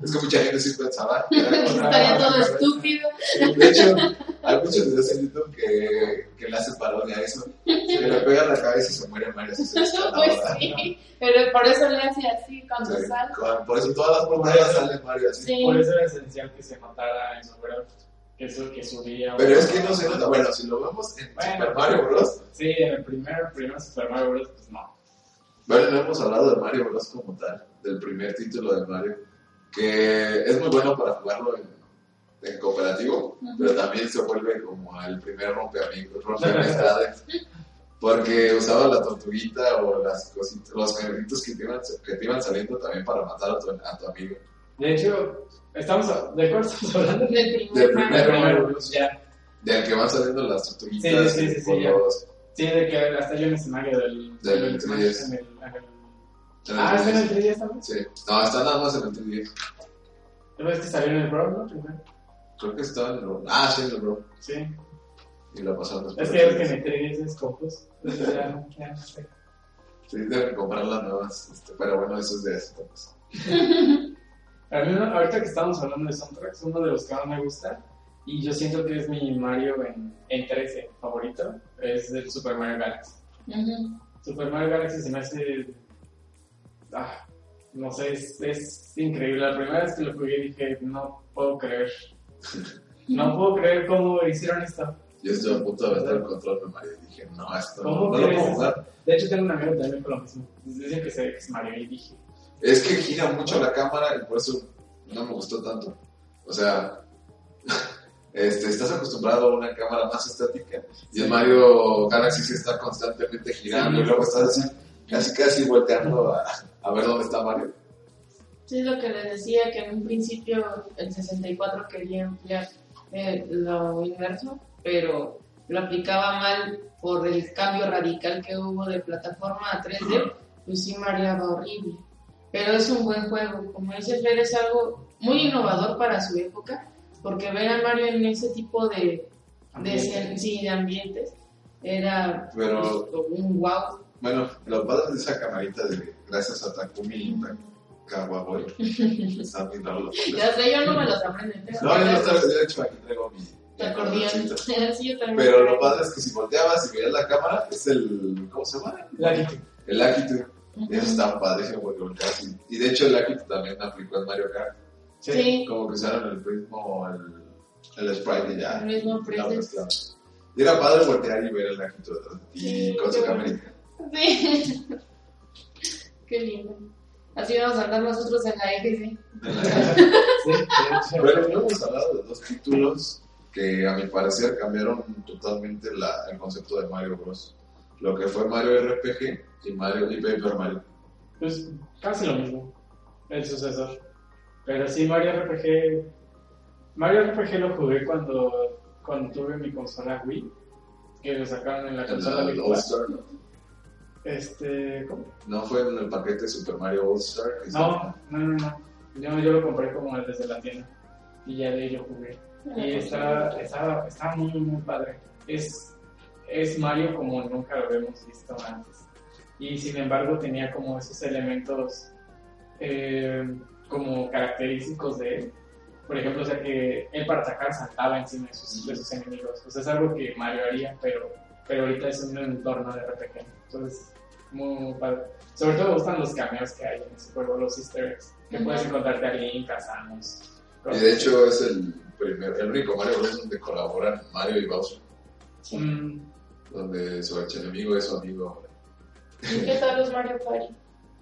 B: es que mucha gente sí pensaba que era con la
C: Estaría todo estúpido.
B: De hecho, hay muchos videos en YouTube que, que le hacen parodia a eso. Que le pega la cabeza y se muere Mario. Así se echa la
C: Pues sí, pero por eso le hace así cuando
B: Sí,
C: sale.
B: con- Por eso todas las portadas sale Mario así.
C: Sí.
D: Por eso era esencial que se notara en Super que eso que subía.
B: Pero es que no se nota. Bueno, si lo vemos en
D: Bueno,
B: Super Mario Bros.
D: Sí, en el primer, primer Super Mario Bros. Pues no.
B: Bueno, no hemos hablado de Mario Bros. como tal, del primer título de Mario, que es muy bueno para jugarlo en, en cooperativo,
C: Ujú.
B: pero también se vuelve como el primer rompeamigos, rompeamistades, porque usaba la tortuguita o las cositas, los perritos que te, iban, que te iban saliendo también para matar a tu, a tu amigo.
D: De hecho, estamos. ¿De cuál estamos hablando?
C: Del
B: Del
C: primer
B: primer
C: Mario.
B: Bros.
D: Ya.
B: Del que van saliendo las tortuguitas
D: Sí, sí, sí, ya.
B: los-
D: Sí, de que hasta hay un escenario del.
B: Del
D: Smash
B: 3DS.
D: en el, en el- Ah, está en el
B: 3DS.
D: 3DS también.
B: Sí, no, está nada más en el 3DS.
D: ¿Tú ves que salió en el Pro, no?
B: Creo que está en el Bro. Ah, sí, en el Bro.
D: Sí.
B: Y lo pasaron después.
D: Es que es que en el 3DS es confuso. Ya, no- ya no sé.
B: Sí, deben comprar las nuevas. este, pero bueno, eso es de hace tiempos.
D: A mí, ahorita que estamos hablando de soundtracks, uno de los que más me gusta Y yo siento que es mi Mario en, en 13 favorito, es el Super Mario Galaxy. Super Mario Galaxy se me hace. Ah, no sé, es, es increíble. La primera vez que lo jugué dije, no puedo creer. No puedo creer cómo hicieron esto.
B: Yo estoy a punto de meter el control de Mario y dije, no, esto no,
D: ¿Cómo
B: no lo puedo jugar.
D: De hecho, tengo un amigo también con lo mismo. Dicen que se- que es Mario y dije,
B: Es que gira mucho la cámara y por eso no me gustó tanto. O sea, este, estás acostumbrado a una cámara más estática y en Mario Galaxy sí está constantemente girando
D: Sí.
B: y luego estás así, casi casi volteando a, a ver dónde está Mario.
C: Sí, lo que les decía, que en un principio el 64 quería emplear eh, lo inverso, pero lo aplicaba mal por el cambio radical que hubo de plataforma a 3D, pues sí mareaba horrible. Pero es un buen juego, como dice Fer, es algo muy innovador para su época, porque ver a Mario en ese tipo de, de, sí, de ambientes era
B: Pero-
C: pues, un wow.
B: Bueno, lo padre de esa camarita de gracias a Takumi Kawabori, están bien raros los nombres.
C: Ya sé, yo no me los aprendo. pero-
B: No, yo no traigo, de hecho aquí traigo mi,
C: Te acordeón. Sí.
B: Pero lo padre es que si volteabas y veías la cámara, es el, ¿cómo se llama? El Akitu.
C: Ujú.
B: Y eso está padrísimo porque volteas y, y de hecho el Akitu también aplicó en Mario Kart.
C: Sí,
B: Como que usaron el mismo, el, el sprite y ya.
C: el mismo.
B: Y era padre voltear y ver el de ti
C: Sí,
B: con
C: qué
B: su
C: bueno.
B: camarita.
C: Sí. Qué lindo. Así vamos a andar nosotros en la EGC.
D: Sí, de hecho.
B: Pero no hemos hablado de dos títulos que a mi parecer cambiaron totalmente la, el concepto de Mario Bros. Lo que fue Mario RPG y Mario y Paper Mario.
D: Pues casi lo mismo, el sucesor. Pero sí, Mario RPG. Mario RPG lo jugué cuando, cuando tuve mi consola Wii, que lo sacaron en la consola
B: Star, ¿no?
D: Este, ¿cómo?
B: No fue en el paquete Super Mario All Star.
D: No, no, no, no. Yo, yo lo compré como desde la tienda y ya de ahí lo jugué. Y está, está, está muy, muy padre. Es, es Mario como nunca lo habíamos visto antes. Y sin embargo tenía como esos elementos eh, como característicos de él. Por ejemplo, o sea que él para atacar saltaba encima de sus, de sus enemigos. O sea, es algo que Mario haría, pero, pero ahorita es un entorno de RPG. Entonces, muy, muy padre. Sobre todo me gustan los cameos que hay en ese juego, los easter eggs. Que puedes encontrarte a Link, a Samus.
B: Y de hecho es el primer, el único Mario Bros. donde colaboran Mario y Bowser,
D: Mm,
B: donde su archienemigo es su amigo.
C: ¿Y qué tal los Mario Party?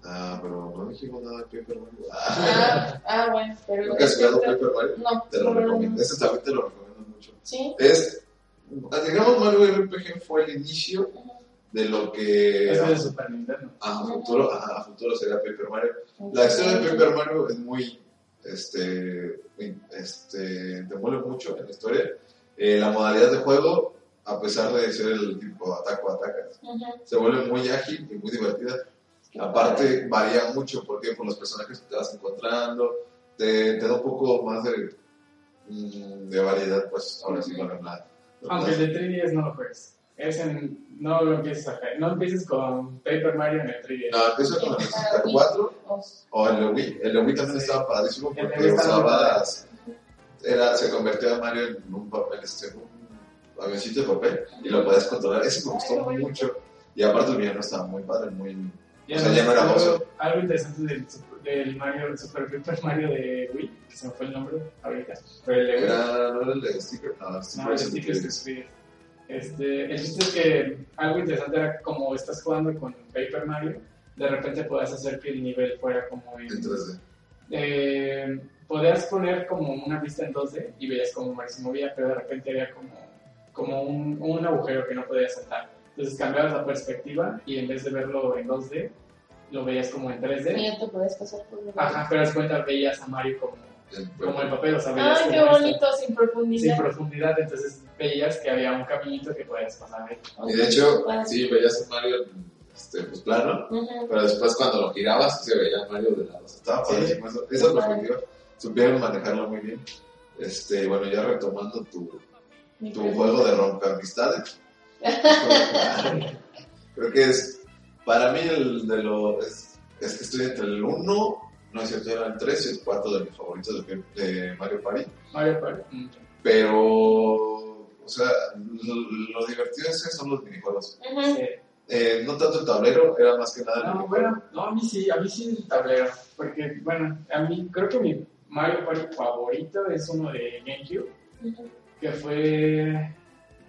B: Ah, pero no dijimos nada de Paper Mario. Ah,
C: Ah, ah bueno, pero.
B: ¿Nunca has jugado Paper Mario?
C: No,
B: Te lo recomiendo. Ese también te lo recomiendo mucho.
C: Sí.
B: Es, digamos, Mario RPG fue el inicio de lo que
D: Eso de Super Nintendo.
B: a futuro, ajá, a futuro sería Paper Mario. La historia de Paper Mario es muy, este, este, te mueve mucho en la historia. Eh, la modalidad de juego, a pesar de ser el tipo ataco atacas,
C: Ujú.
B: se vuelve muy ágil y muy divertida. Aparte, varía mucho porque por los personajes que te vas encontrando, te, te da un poco más de, mm, de variedad, pues ahora sí con la.
D: Aunque el de 3DS no lo juegues. Es en, no lo empieces a. No empieces con Paper Mario en el 3DS.
B: No, empieza con el 64 o el de Wii. El de Wii también estaba padrísimo porque usabas. Era, se convertía a Mario en un papel, este, en un avioncito de papel y lo podías controlar. Ese me gustó mucho. Y aparte el villano estaba muy padre, muy. O sea, ya no era
D: algo, algo interesante del, del Mario, del Super Paper Mario de Wii, que se me fue el nombre ahorita. Pero el de Wii.
B: Era, no era el de sticker, no, el sticker
D: No, el
B: es el
D: sticker
B: que
D: 3DS. Este, el chiste es que algo interesante era como estás jugando con Paper Mario, de repente podías hacer que el nivel fuera como en,
B: en 3D.
D: eh, podías poner como una vista en 2D y veías como Mario se movía, pero de repente había como, como un, un agujero que no podías saltar. Entonces cambiabas la perspectiva y en vez de verlo en 2D, lo veías como en 3D.
C: Y ya te puedes pasar por el
D: Ajá, pero das cuenta, veías a Mario como, como el papel, o sea, veías
C: Ay, qué
D: como esto,
C: bonito, sin
D: sin
C: profundidad.
D: profundidad, entonces veías que había un caminito que podías pasar ahí.
B: Y de hecho, sí, veías a Mario este, pues, plano,
C: Ujú.
B: pero después cuando lo girabas se veía a Mario de lado. Estaba
D: Sí.
B: padrísimo eso. Esa perspectiva, supieron manejarlo muy bien. Este, bueno, ya retomando tu, tu juego de rompeamistades. Creo que es, para mí, el de los. Es, es que estoy entre el 1, no es cierto, era el 3 y el 4 de mis favoritos de, de Mario Party.
D: Mario Party. mm,
B: pero, o sea, lo, lo divertido es que son los minijuegos.
D: Sí.
B: Eh, no tanto el tablero, era más que nada el
D: No,
B: minijuego.
D: bueno, no, a mí sí, a mí sí el tablero, porque, bueno, a mí creo que mi Mario Party favorito es uno de GameCube,
C: Ujú.
D: que fue,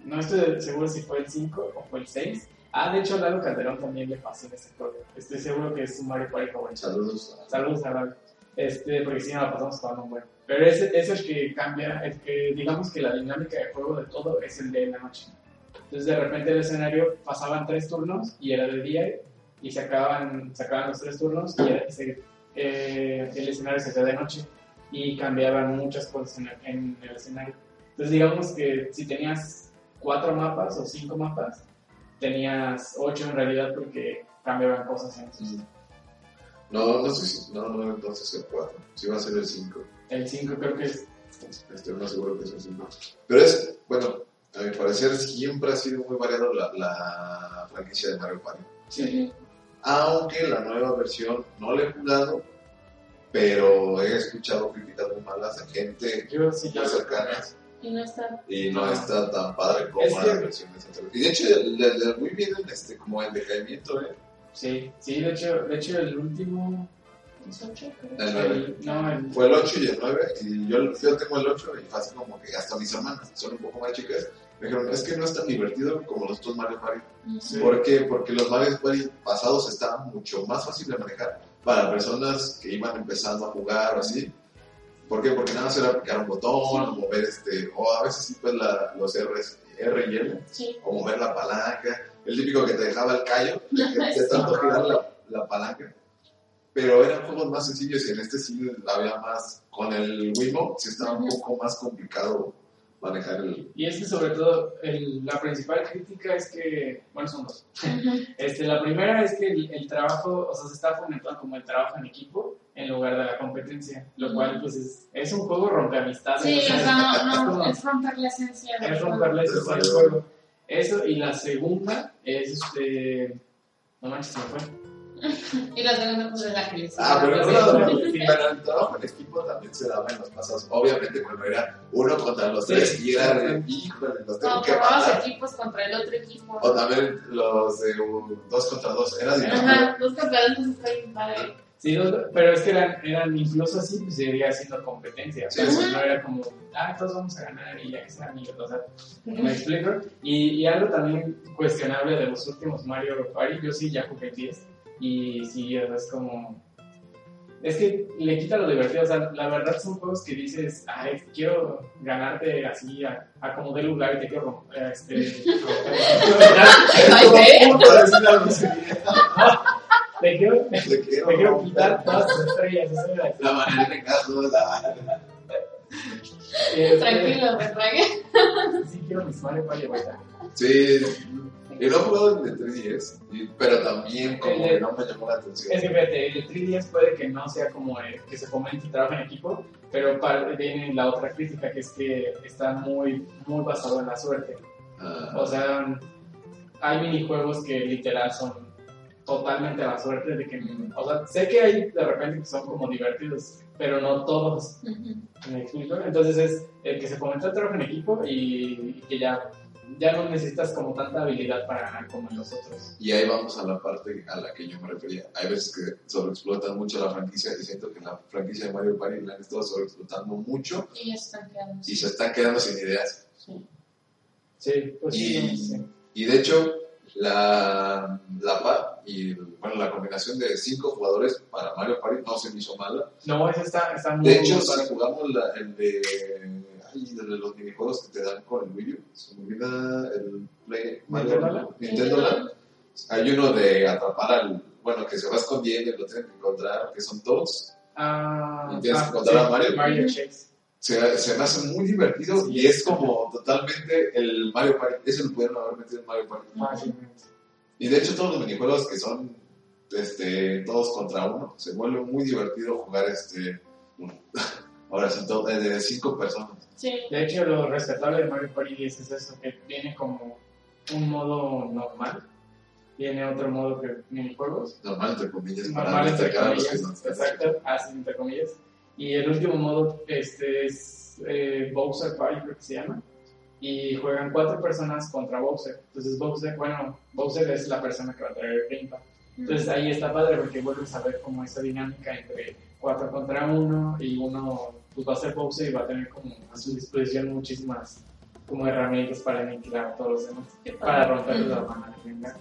D: no estoy seguro si fue el 5 o fue el 6. Ah, de hecho, a Lalo Calderón también le fascina ese juego. Estoy seguro que es su Mario Party favorito.
B: Saludos.
D: Saludos a Lalo. Este, porque si no la pasamos jugando un buen. Pero ese es el que cambia, el que digamos que la dinámica de juego de todo es el de la noche. Entonces de repente el escenario pasaban tres turnos y era de día y se acababan, se acababan los tres turnos y era- se- eh, el escenario se hacía de noche y cambiaban muchas cosas en el, en el escenario. Entonces digamos que si tenías cuatro mapas o cinco mapas, tenías ocho en realidad porque cambiaban cosas en esos.
B: No, no sé si, no, no, entonces el 4. Sí va a ser el 5.
D: El 5 creo que es
B: Estoy más seguro que es el 5. Pero es, bueno, a mi parecer siempre ha sido muy variado la, la franquicia de Mario Party.
D: sí,
B: Aunque la nueva versión no la he jugado, pero he escuchado críticas muy malas de gente
D: yo sí ya
B: muy cercanas
C: Y no está.
B: y no está tan padre como
D: Es que-
B: las versiones anteriores. Y de hecho, le, le- muy bien en este, como en decaimiento, ¿eh?
D: Sí, sí, de hecho, de hecho el último,
C: ¿Es ocho? creo?
B: El nueve.
D: el- no, el,
B: Fue el 8 y el 9, y yo, yo tengo el 8 y fue así como que hasta mis hermanas, son un poco más chicas, me dijeron, es que no es tan divertido como los otros Mario Party.
D: Sí.
B: ¿Por qué? Porque los Mario Party pasados estaban mucho más fácil de manejar para personas que iban empezando a jugar o así. ¿Por qué? Porque nada más era picar un botón, o mover este, o a veces sí pues la, los R's, R y L,
C: Sí.
B: o mover la palanca, el típico que te dejaba el callo, que-
C: Sí.
B: tanto girar la, la palanca. Pero eran juegos más sencillos y en este sí había más, con el Wiimote sí estaba un poco más complicado manejar el...
D: y es que sobre todo el- la principal crítica es que, bueno, son dos. Este, la primera es que el, el trabajo, o sea, se está fomentando como el trabajo en equipo en lugar de la competencia, lo cual pues es, es un juego rompeamistades.
C: Sí, o
D: sea,
C: no,
D: es
C: no,
D: como-
C: es romper la esencia del
D: es romper la esencia del juego. Eso, y la segunda es este. No manches, se me fue.
C: Y la segunda, pues, es la que les
B: Ah, pero, el trabajo en equipo también se daba en los pasados. Obviamente, cuando era uno contra los
D: Sí,
B: tres y era de, híjole, los tengo
C: No,
B: que matar.
C: equipos contra el otro equipo.
B: O también los de dos contra dos. Era divertido.
C: Ajá, dos campeonatos está bien padre.
D: Sí, pero es que eran, eran incluso así, pues seguiría siendo competencia. O sea,
B: Sí,
C: sí.
D: no era como, ah, todos vamos a ganar y ya que sean amigos. O sea, ¿me explico? Y, y algo también cuestionable de los últimos Mario Party, yo sí ya jugué 10. Y sí, es como. Es que le quita lo divertido. O sea, la verdad son juegos que dices, ay, quiero ganarte así a, a como de lugar y te quiero romper. Este,
C: Ay, ¿qué?
B: ¿Cómo para
D: te quiero,
B: Te quiero
D: quiero quitar todas tus estrellas. Eso era
B: La manera de caso. la-
D: Este,
C: Tranquilo, me tragué.
D: Sí, quiero mis Mario Party ahorita.
B: Sí. Y no he jugado el de 3DS, y- pero también como
D: El
B: que no me llamó la atención.
D: Es que fíjate, el 3DS puede que no sea como eh, que se fomente el trabajo en equipo, pero para- viene la otra crítica que es que está muy, muy basado en la suerte.
B: Ah,
D: O sea, hay minijuegos que literal son totalmente a la suerte de que, o sea, sé que hay de repente que son como divertidos, pero no todos. ¿Me explico? Entonces es el que se fomenta el trabajo en equipo y, y que ya, ya no necesitas como tanta habilidad para ganar como en los otros.
B: Y ahí vamos a la parte a la que yo me refería. Hay veces que sobreexplotan mucho la franquicia y siento que la franquicia de Mario Party la han estado sobreexplotando mucho
C: Y están quedando.
B: y se están quedando sin ideas.
D: Sí, pues sí,
B: Y,
D: sí.
B: y de hecho, la, la PA y bueno, la combinación de cinco jugadores para Mario Party no se me hizo mala.
D: No, ese está, está muy
B: De hecho, si jugamos la, el de, ay, de los minijuegos que te dan con el Wii U, se me olvida el Play, Mario-
D: ¿Nintendo Land?
B: Nintendo Land. Hay uno de atrapar al, bueno, que se va escondiendo y lo tienen que encontrar, que son todos.
D: Ah,
B: ¿Y tienes
D: ah,
B: que encontrar
D: sí,
B: a Mario?
D: Mario Chase.
B: Se, se me hace muy divertido
D: Sí.
B: y es como totalmente el Mario Party. Eso lo pudieron haber metido en Mario Party.
D: Fácilmente.
B: Y de hecho todos los minijuegos que son este, todos contra uno, se vuelve muy divertido jugar este... Ahora sí, todo, eh, de cinco personas.
C: Sí.
D: De hecho, lo respetable de Mario Party 10 es eso, que viene como un modo normal, viene otro modo que minijuegos,
B: Normal, entre comillas, para
D: normal entre
B: a los que
D: comillas,
B: no
D: exacto, así entre comillas, Y el último modo este, es eh, Bowser Party, creo que se llama. Y juegan cuatro personas contra Bowser. Entonces, Bowser, bueno, Bowser es la persona que va a traer el Gamepad. Entonces, ahí está padre porque vuelves a ver como esa dinámica entre cuatro contra uno y uno pues va a ser Bowser y va a tener como a su disposición muchísimas como herramientas para aniquilar a todos los demás, para romperles la mano. venga.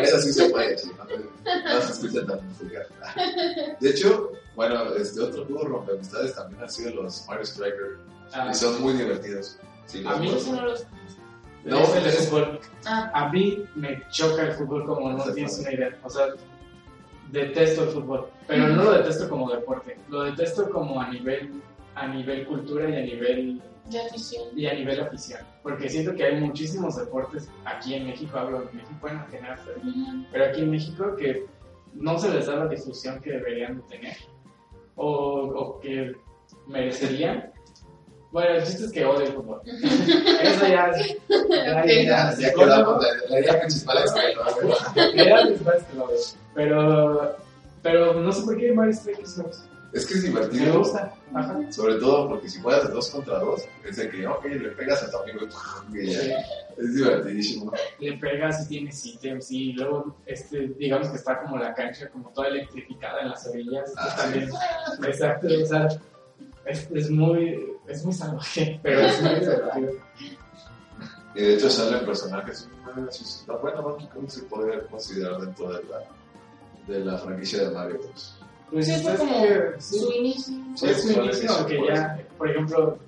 B: Eso sí se puede, no, se escucha tan vulgar. De hecho, bueno, este otro juego rompe amistades también han sido los Mario Striker
D: Ah,
B: y son muy divertidos. Sí,
D: A mí
C: no los-
B: No,
D: es el
B: es-
D: fútbol.
C: Ah,
D: A mí me choca el fútbol como no tienes una idea. O sea, detesto el fútbol, pero no lo detesto como deporte. Lo detesto como a nivel, a nivel cultura y a nivel
C: de afición.
D: y a nivel afición. Porque siento que hay muchísimos deportes aquí en México, hablo de México, bueno, en general, pero aquí en México que no se les da la difusión que deberían de tener o, o que merecerían. Bueno, el chiste es que odio el fútbol. Eso ya es. ya-
B: Ya,
D: ya-
B: ya quedamos, la, la idea principal es que ¿no?
D: la idea principal es que lo odio. Pero, pero no sé por qué Mario Strikers me gusta.
B: Es que es
D: Me
B: divertido,
D: gusta. Ajá.
B: sobre todo porque si juegas de dos contra dos, es de que, ok, le pegas a tu amigo y ya.
D: Sí.
B: Es divertidísimo.
D: le pegas y tienes ítems y luego este digamos que está como la cancha como toda electrificada en las orillas
B: Ah,
D: también exacto o sea es, es muy es muy salvaje pero es muy divertido
B: Y de hecho salen personajes, bueno, está bueno, ¿no? ¿Cómo se puede considerar dentro de la, de la franquicia de Mario Bros?
D: pues
C: Sí, fue
D: es
C: como
D: sí,
C: su inicio.
B: Sí,
D: fue su inicio aunque ya por ejemplo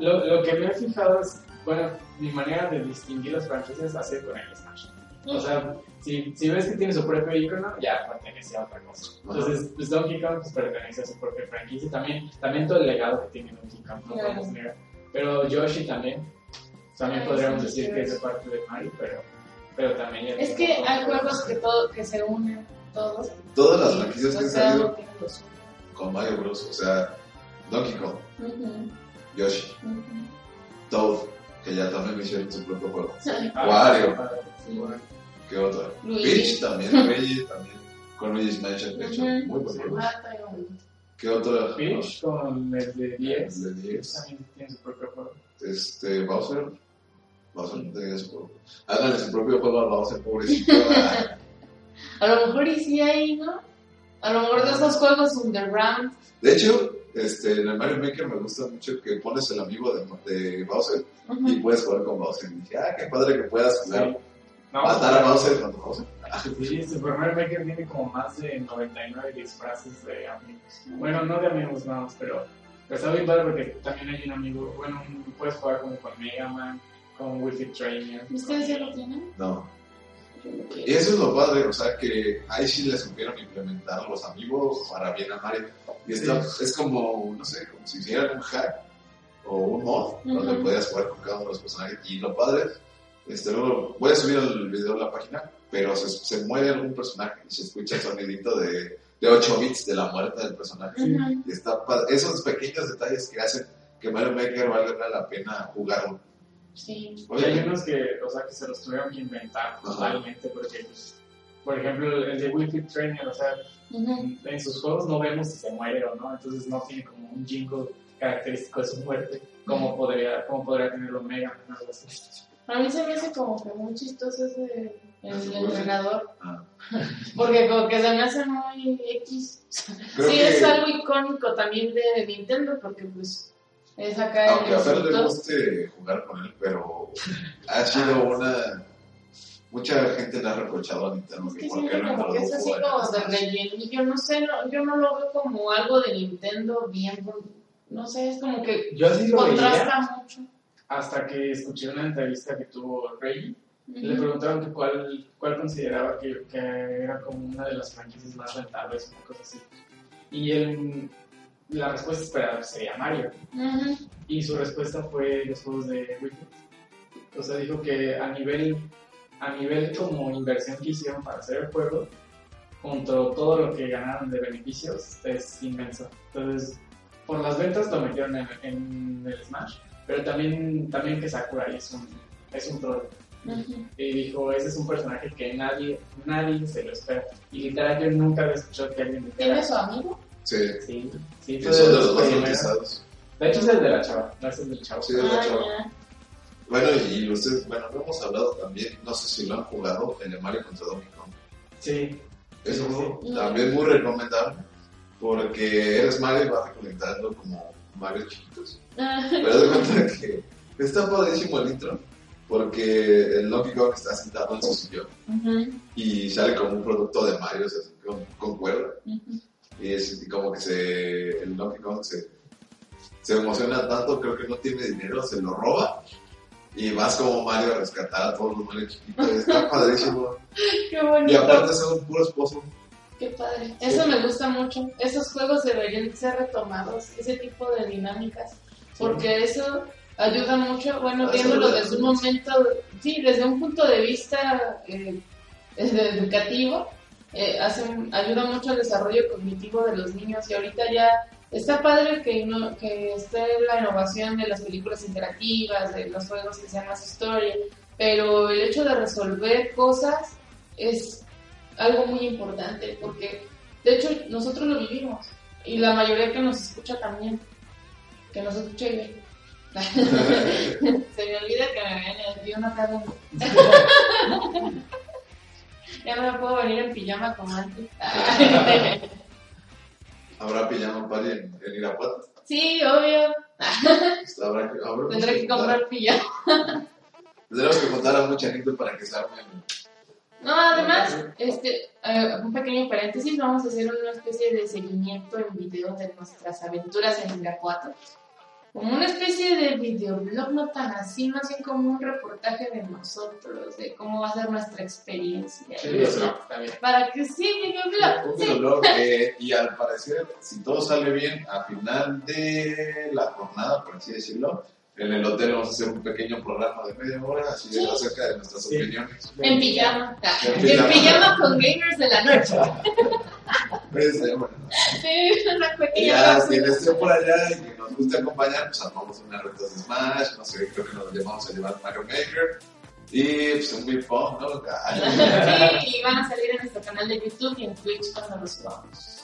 D: lo, lo que me he fijado es bueno mi manera de distinguir las franquicias ha sido con el Smash o sea, si, si ves que tiene su propio icono, ya pertenece a otra cosa. Entonces, pues Donkey Kong pues, pertenece a su propia franquicia. También, también todo el legado que tiene Donkey Kong, no podemos negar. Pero Yoshi también, también
C: Ay,
D: podríamos
C: sí,
D: decir
C: sí,
D: que es de parte de Mario, pero, pero también... ya
C: Es que hay juegos que, todo, que se unen todos.
B: Todas las franquicias que han salido con Mario Bros. O sea, Donkey Kong, Yoshi. Toad, que ya también hicieron su propio juego.
D: Ah,
B: Wario.
C: Sí.
B: ¿Qué otra? Peach también, Luigi también. Con Luigi's Mansion, de hecho, muy buen juego.
C: Ah.
B: ¿Qué otra?
D: Peach con el de 10,
B: El de 10.
D: también tiene su propio juego.
B: Este, Bowser. Bowser no tenía su juego. Háganle su propio juego a Bowser, pobrecito.
C: A lo mejor y sí hay, ¿no? A lo mejor de esos juegos underground.
B: De hecho, este, en el Mario Maker me gusta mucho que pones el amigo de, de Bowser
C: Ujú.
B: y puedes jugar con Bowser. Y dije, ah, qué padre que puedas jugar.
D: No,
B: Matar a Bowser con Bowser.
D: Sí, Super Mario Maker tiene como más de 99 disfraces de amigos. Bueno, no de amigos nada más, pero, pero está bien padre porque también hay un amigo, bueno, puedes jugar como con Mega Man, con Wi-Fi Trainer.
C: ¿Ustedes ya lo tienen?
B: No. Y eso es lo padre, o sea, que ahí sí le supieron implementar los amigos para bien a Mario. Y esto es como, no sé, como si hicieran un hack o un mod donde
C: Ujú.
B: podías jugar con cada uno de los personajes. Y lo padre, este, luego voy a subir el video a la página, pero se, se muere algún personaje y se escucha el sonidito de, de 8 bits de la muerte del personaje. Y está. Esos pequeños detalles que hacen que Mario Maker valga la pena jugarlo.
C: Sí.
D: Y hay unos que, o sea, que se los tuvieron que inventar
B: Ajá.
D: totalmente porque, pues, por ejemplo, el de Wi-Fi Trainer, o sea,
C: Ujú.
D: en, en sus juegos no vemos si se muere o no, entonces no tiene como un jingle característico de su muerte, como podría, como podría tenerlo Mega Man o algo así.
C: A mí se me hace como que muy chistoso ese el entrenador.
B: Ah.
C: Porque como que se me hace muy X.
B: Creo
C: sí,
B: que-
C: es algo icónico también de Nintendo porque pues es acá
B: Aunque a
C: el
B: Fer le guste jugar con él, pero ha sido una. Mucha gente le ha reprochado a Nintendo
C: Es
B: que
C: que
B: por qué
C: siento
B: no
C: como que es así como de
B: a-
C: rellenillo, no sé, no, yo no lo veo como algo de Nintendo bien, no sé, es como que
D: Yo así lo veía
C: contrasta mucho.
D: Hasta que escuché una entrevista que tuvo Reggie Le
C: Ujú.
D: preguntaron que cuál, cuál consideraba que, que era como una de las franquicias más rentables, una cosa así. Y él, la respuesta esperada sería Mario. Y su respuesta fue los juegos de Wii Fit. O sea, dijo que a nivel, a nivel como inversión que hicieron para hacer el juego, junto todo lo que ganaron de beneficios, es inmenso. Entonces, por las ventas lo metieron en, en el Smash, pero también, también que Sakurai es un, es un troll. Y dijo, ese es un personaje que nadie, nadie se lo espera. Y literal yo nunca había escuchado que alguien dijera,
C: ¿Tiene su amigo?
B: Sí,
D: Sí, sí,
B: son de
D: de
B: los
D: los primeros. De hecho, es el de la chava, no es el del chavo.
B: Sí, es la
C: Ah,
B: chava. Bueno, y ustedes, bueno, no hemos hablado también, no sé si lo han jugado, en el Mario contra Donkey Kong.
D: Sí,
B: Es un juego
C: Sí.
B: también muy recomendable porque eres Mario y vas recolectando como Mario chiquitos. Pero de cuenta que está padrísimo el intro porque el Donkey Kong está sentado en su sillón y sale como un producto de Mario o sea, con, con cuerda. Y es como que se, el Donkey Kong se, se emociona tanto, creo que no tiene dinero, se lo roba. Y vas como Mario a rescatar a todos los Mario chiquitos. Está padrísimo.
C: Qué
B: Y
C: bonito.
B: aparte son puros pozos.
C: Qué padre. Eso me gusta mucho. Esos juegos deberían ser retomados, ese tipo de dinámicas. Porque eso ayuda mucho, bueno,
B: Ah,
C: viéndolo desde un momento, sí, desde un punto de vista eh, educativo, eh, hace ayuda mucho al desarrollo cognitivo de los niños y ahorita ya está padre que, no, que esté la innovación de las películas interactivas, de los juegos que sean más historia, pero el hecho de resolver cosas es algo muy importante porque de hecho nosotros lo vivimos y la mayoría que nos escucha también, que nos escucha y ve. Se me olvida que me tío no tarda Ya no me puedo venir en pijama como antes.
B: Habrá pijama party en, en Irapuato.
C: sí, obvio.
B: Habrá que,
C: Tendré que comprar pijama.
B: Tendremos que contar a mucha gente para que se armen.
C: No, además, este, eh, un pequeño paréntesis, vamos a hacer una especie de seguimiento en video de nuestras aventuras en Irapuato. Como una especie de videoblog, no tan así, más bien como un reportaje de nosotros, de cómo va a ser nuestra experiencia.
D: sí, está bien.
C: Para que sí, videoblog,
B: Un
C: sí.
B: videoblog, eh, y al parecer, si todo sale bien, a final de la jornada, por así decirlo, en el hotel vamos a hacer un pequeño programa de media hora, así de
C: Sí.
B: acerca de nuestras
D: Sí.
B: opiniones.
C: En pijama.
B: En
C: En
B: pijama.
C: pijama con gamers de la noche.
B: Pues, eh, bueno,
C: Sí, una pequeña
B: ya,
C: pausa.
B: quien esté por allá y que nos guste acompañar, pues armamos unas retas de Smash, no sé, creo que nos llevamos a llevar Mario Maker. Y pues un Big Pong, ¿no?
C: Sí, y van a salir en nuestro canal de YouTube y en Twitch cuando los subamos.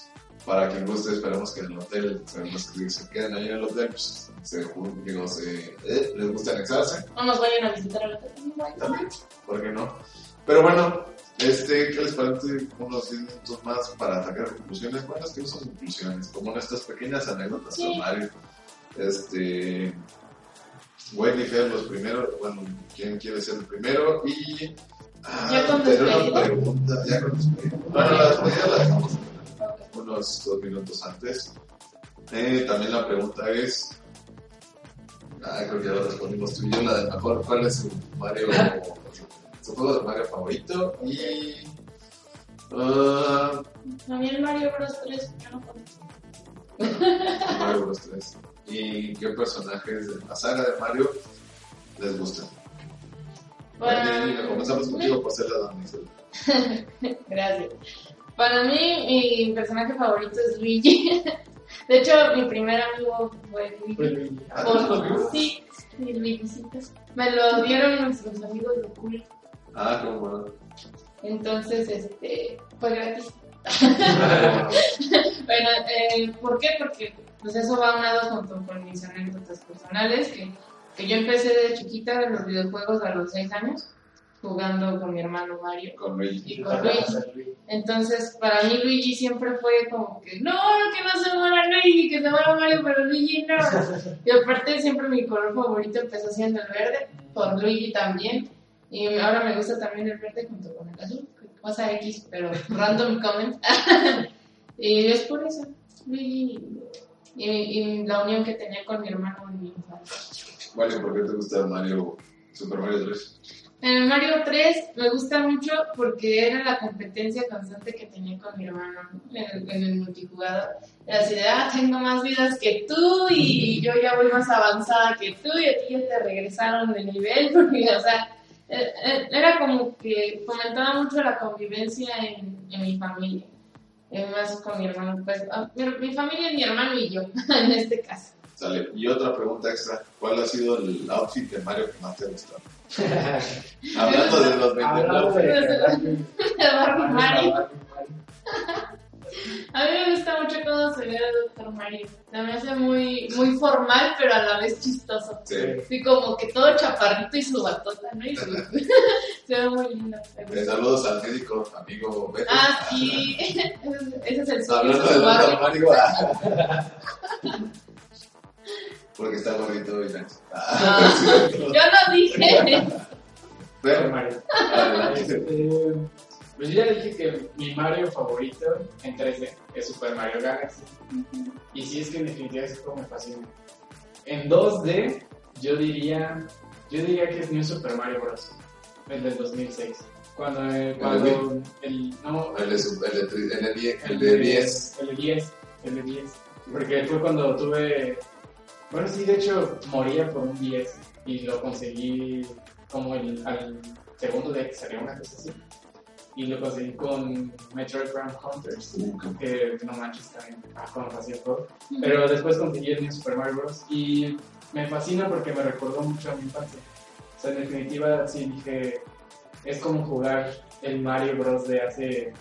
B: Para quien guste, esperemos que en el hotel, sabemos que se queden ahí en el hotel, pues se, digo, se, eh, les gusta anexarse,
C: No nos vayan a visitar a la
B: también, ¿por qué no? Pero bueno, este, ¿qué les parece unos 10 minutos más para sacar conclusiones? Bueno, es que no son conclusiones, como en estas pequeñas anécdotas
C: Sí.
B: con Mario. Este, Wendy Fer, los primeros, bueno, ¿quién quiere ser el primero? Y... Ah,
C: Ya con despedida.
B: pregunta, ya con despedida. Bueno, la despedida la dejamos unos dos minutos antes. Eh, también la pregunta es, ah, creo que ya la respondimos tú y yo, la de mejor, ¿cuál es su Mario, su juego de Mario favorito? Y, ah,
C: A mí el Mario Bros 3 yo no conozco.
B: Mario Bros 3. ¿Y qué personajes de la saga de Mario les gustan?
C: Bueno,
B: comenzamos contigo por ser la damisela.
C: Gracias. Para mí, mi personaje favorito es Luigi. De hecho, mi primer amigo fue Luigi.
B: Ah,
C: Por- sí, mi Luigicito. Me lo dieron nuestros amigos de cool.
B: Ah, cómo bueno.
C: Entonces, este, fue gratis. Bueno, eh, ¿por qué? Porque pues eso va unado junto con mis anécdotas personales, que, que yo empecé de chiquita en los videojuegos a los 6 años, jugando con mi hermano Mario.
B: Con Luigi.
C: Y con Luigi. Entonces, para mí Luigi siempre fue como que, no, que no se muera Luigi, que se muera Mario, pero Luigi no. Y aparte siempre mi color favorito empezó siendo el verde, por Luigi también. Y ahora me gusta también el verde junto con el azul, cosa X, pero random comment. y es por eso, Luigi. Y, y la unión que tenía con mi hermano en mi infancia.
B: Vale, ¿por qué te gusta Mario, Super Mario 3?
C: En el Mario 3 me gusta mucho porque era la competencia constante que tenía con mi hermano en el, en el multijugador. Era así de, ah, tengo más vidas que tú y yo ya voy más avanzada que tú y a ti ya te regresaron de nivel. Porque, o sea, eh, eh, era como que fomentaba mucho la convivencia en, en mi familia. Más con mi hermano, pues, ah, mi, mi familia, mi hermano y yo, en este caso.
B: Sale. Y otra pregunta extra. ¿Cuál ha sido el outfit de Mario que más te ha gustado? Hablando de los
D: Hablando
B: vendedores.
D: de
C: De Barbie Mario. A mí me gusta mucho cómo se idea de Doctor Mario. Se me hace muy, muy formal, pero a la vez chistoso.
B: Sí.
C: Sí, como que todo chaparrito y su batota, ¿no? Y su- se ve muy lindo.
B: Eh, saludos al médico amigo Beto.
C: Ah, sí. Ese es el suyo,
B: Hablando
C: su
B: de
C: barrio.
B: Doctor Mario. Ah. Porque está gordito y la- Ah, no cierto.
C: Yo no dije.
D: Super
B: Pero,
D: Mario. Este, pues yo ya dije que mi Mario favorito en 3D es Super Mario Galaxy. Y sí es que en definitiva es como me fascina. En 2D, yo diría, yo diría que es New Super Mario Bros. El del 2006. Cuando, eh, cuando el, no,
B: El de, su- el de, tri- el de, die- el de 10.
D: El de 10. El de 10. Porque fue cuando tuve. Bueno, sí, de hecho, moría por un 10 y lo conseguí como el, al segundo día que salió una cosa así. Y lo conseguí con Metroid Prime Hunters, que no manches también, ah, como hacía el juego. Pero después conseguí el New Super Mario Bros. Y me fascina porque me recordó mucho a mi infancia. O sea, en definitiva, sí dije, es como jugar el Mario Bros. de hace,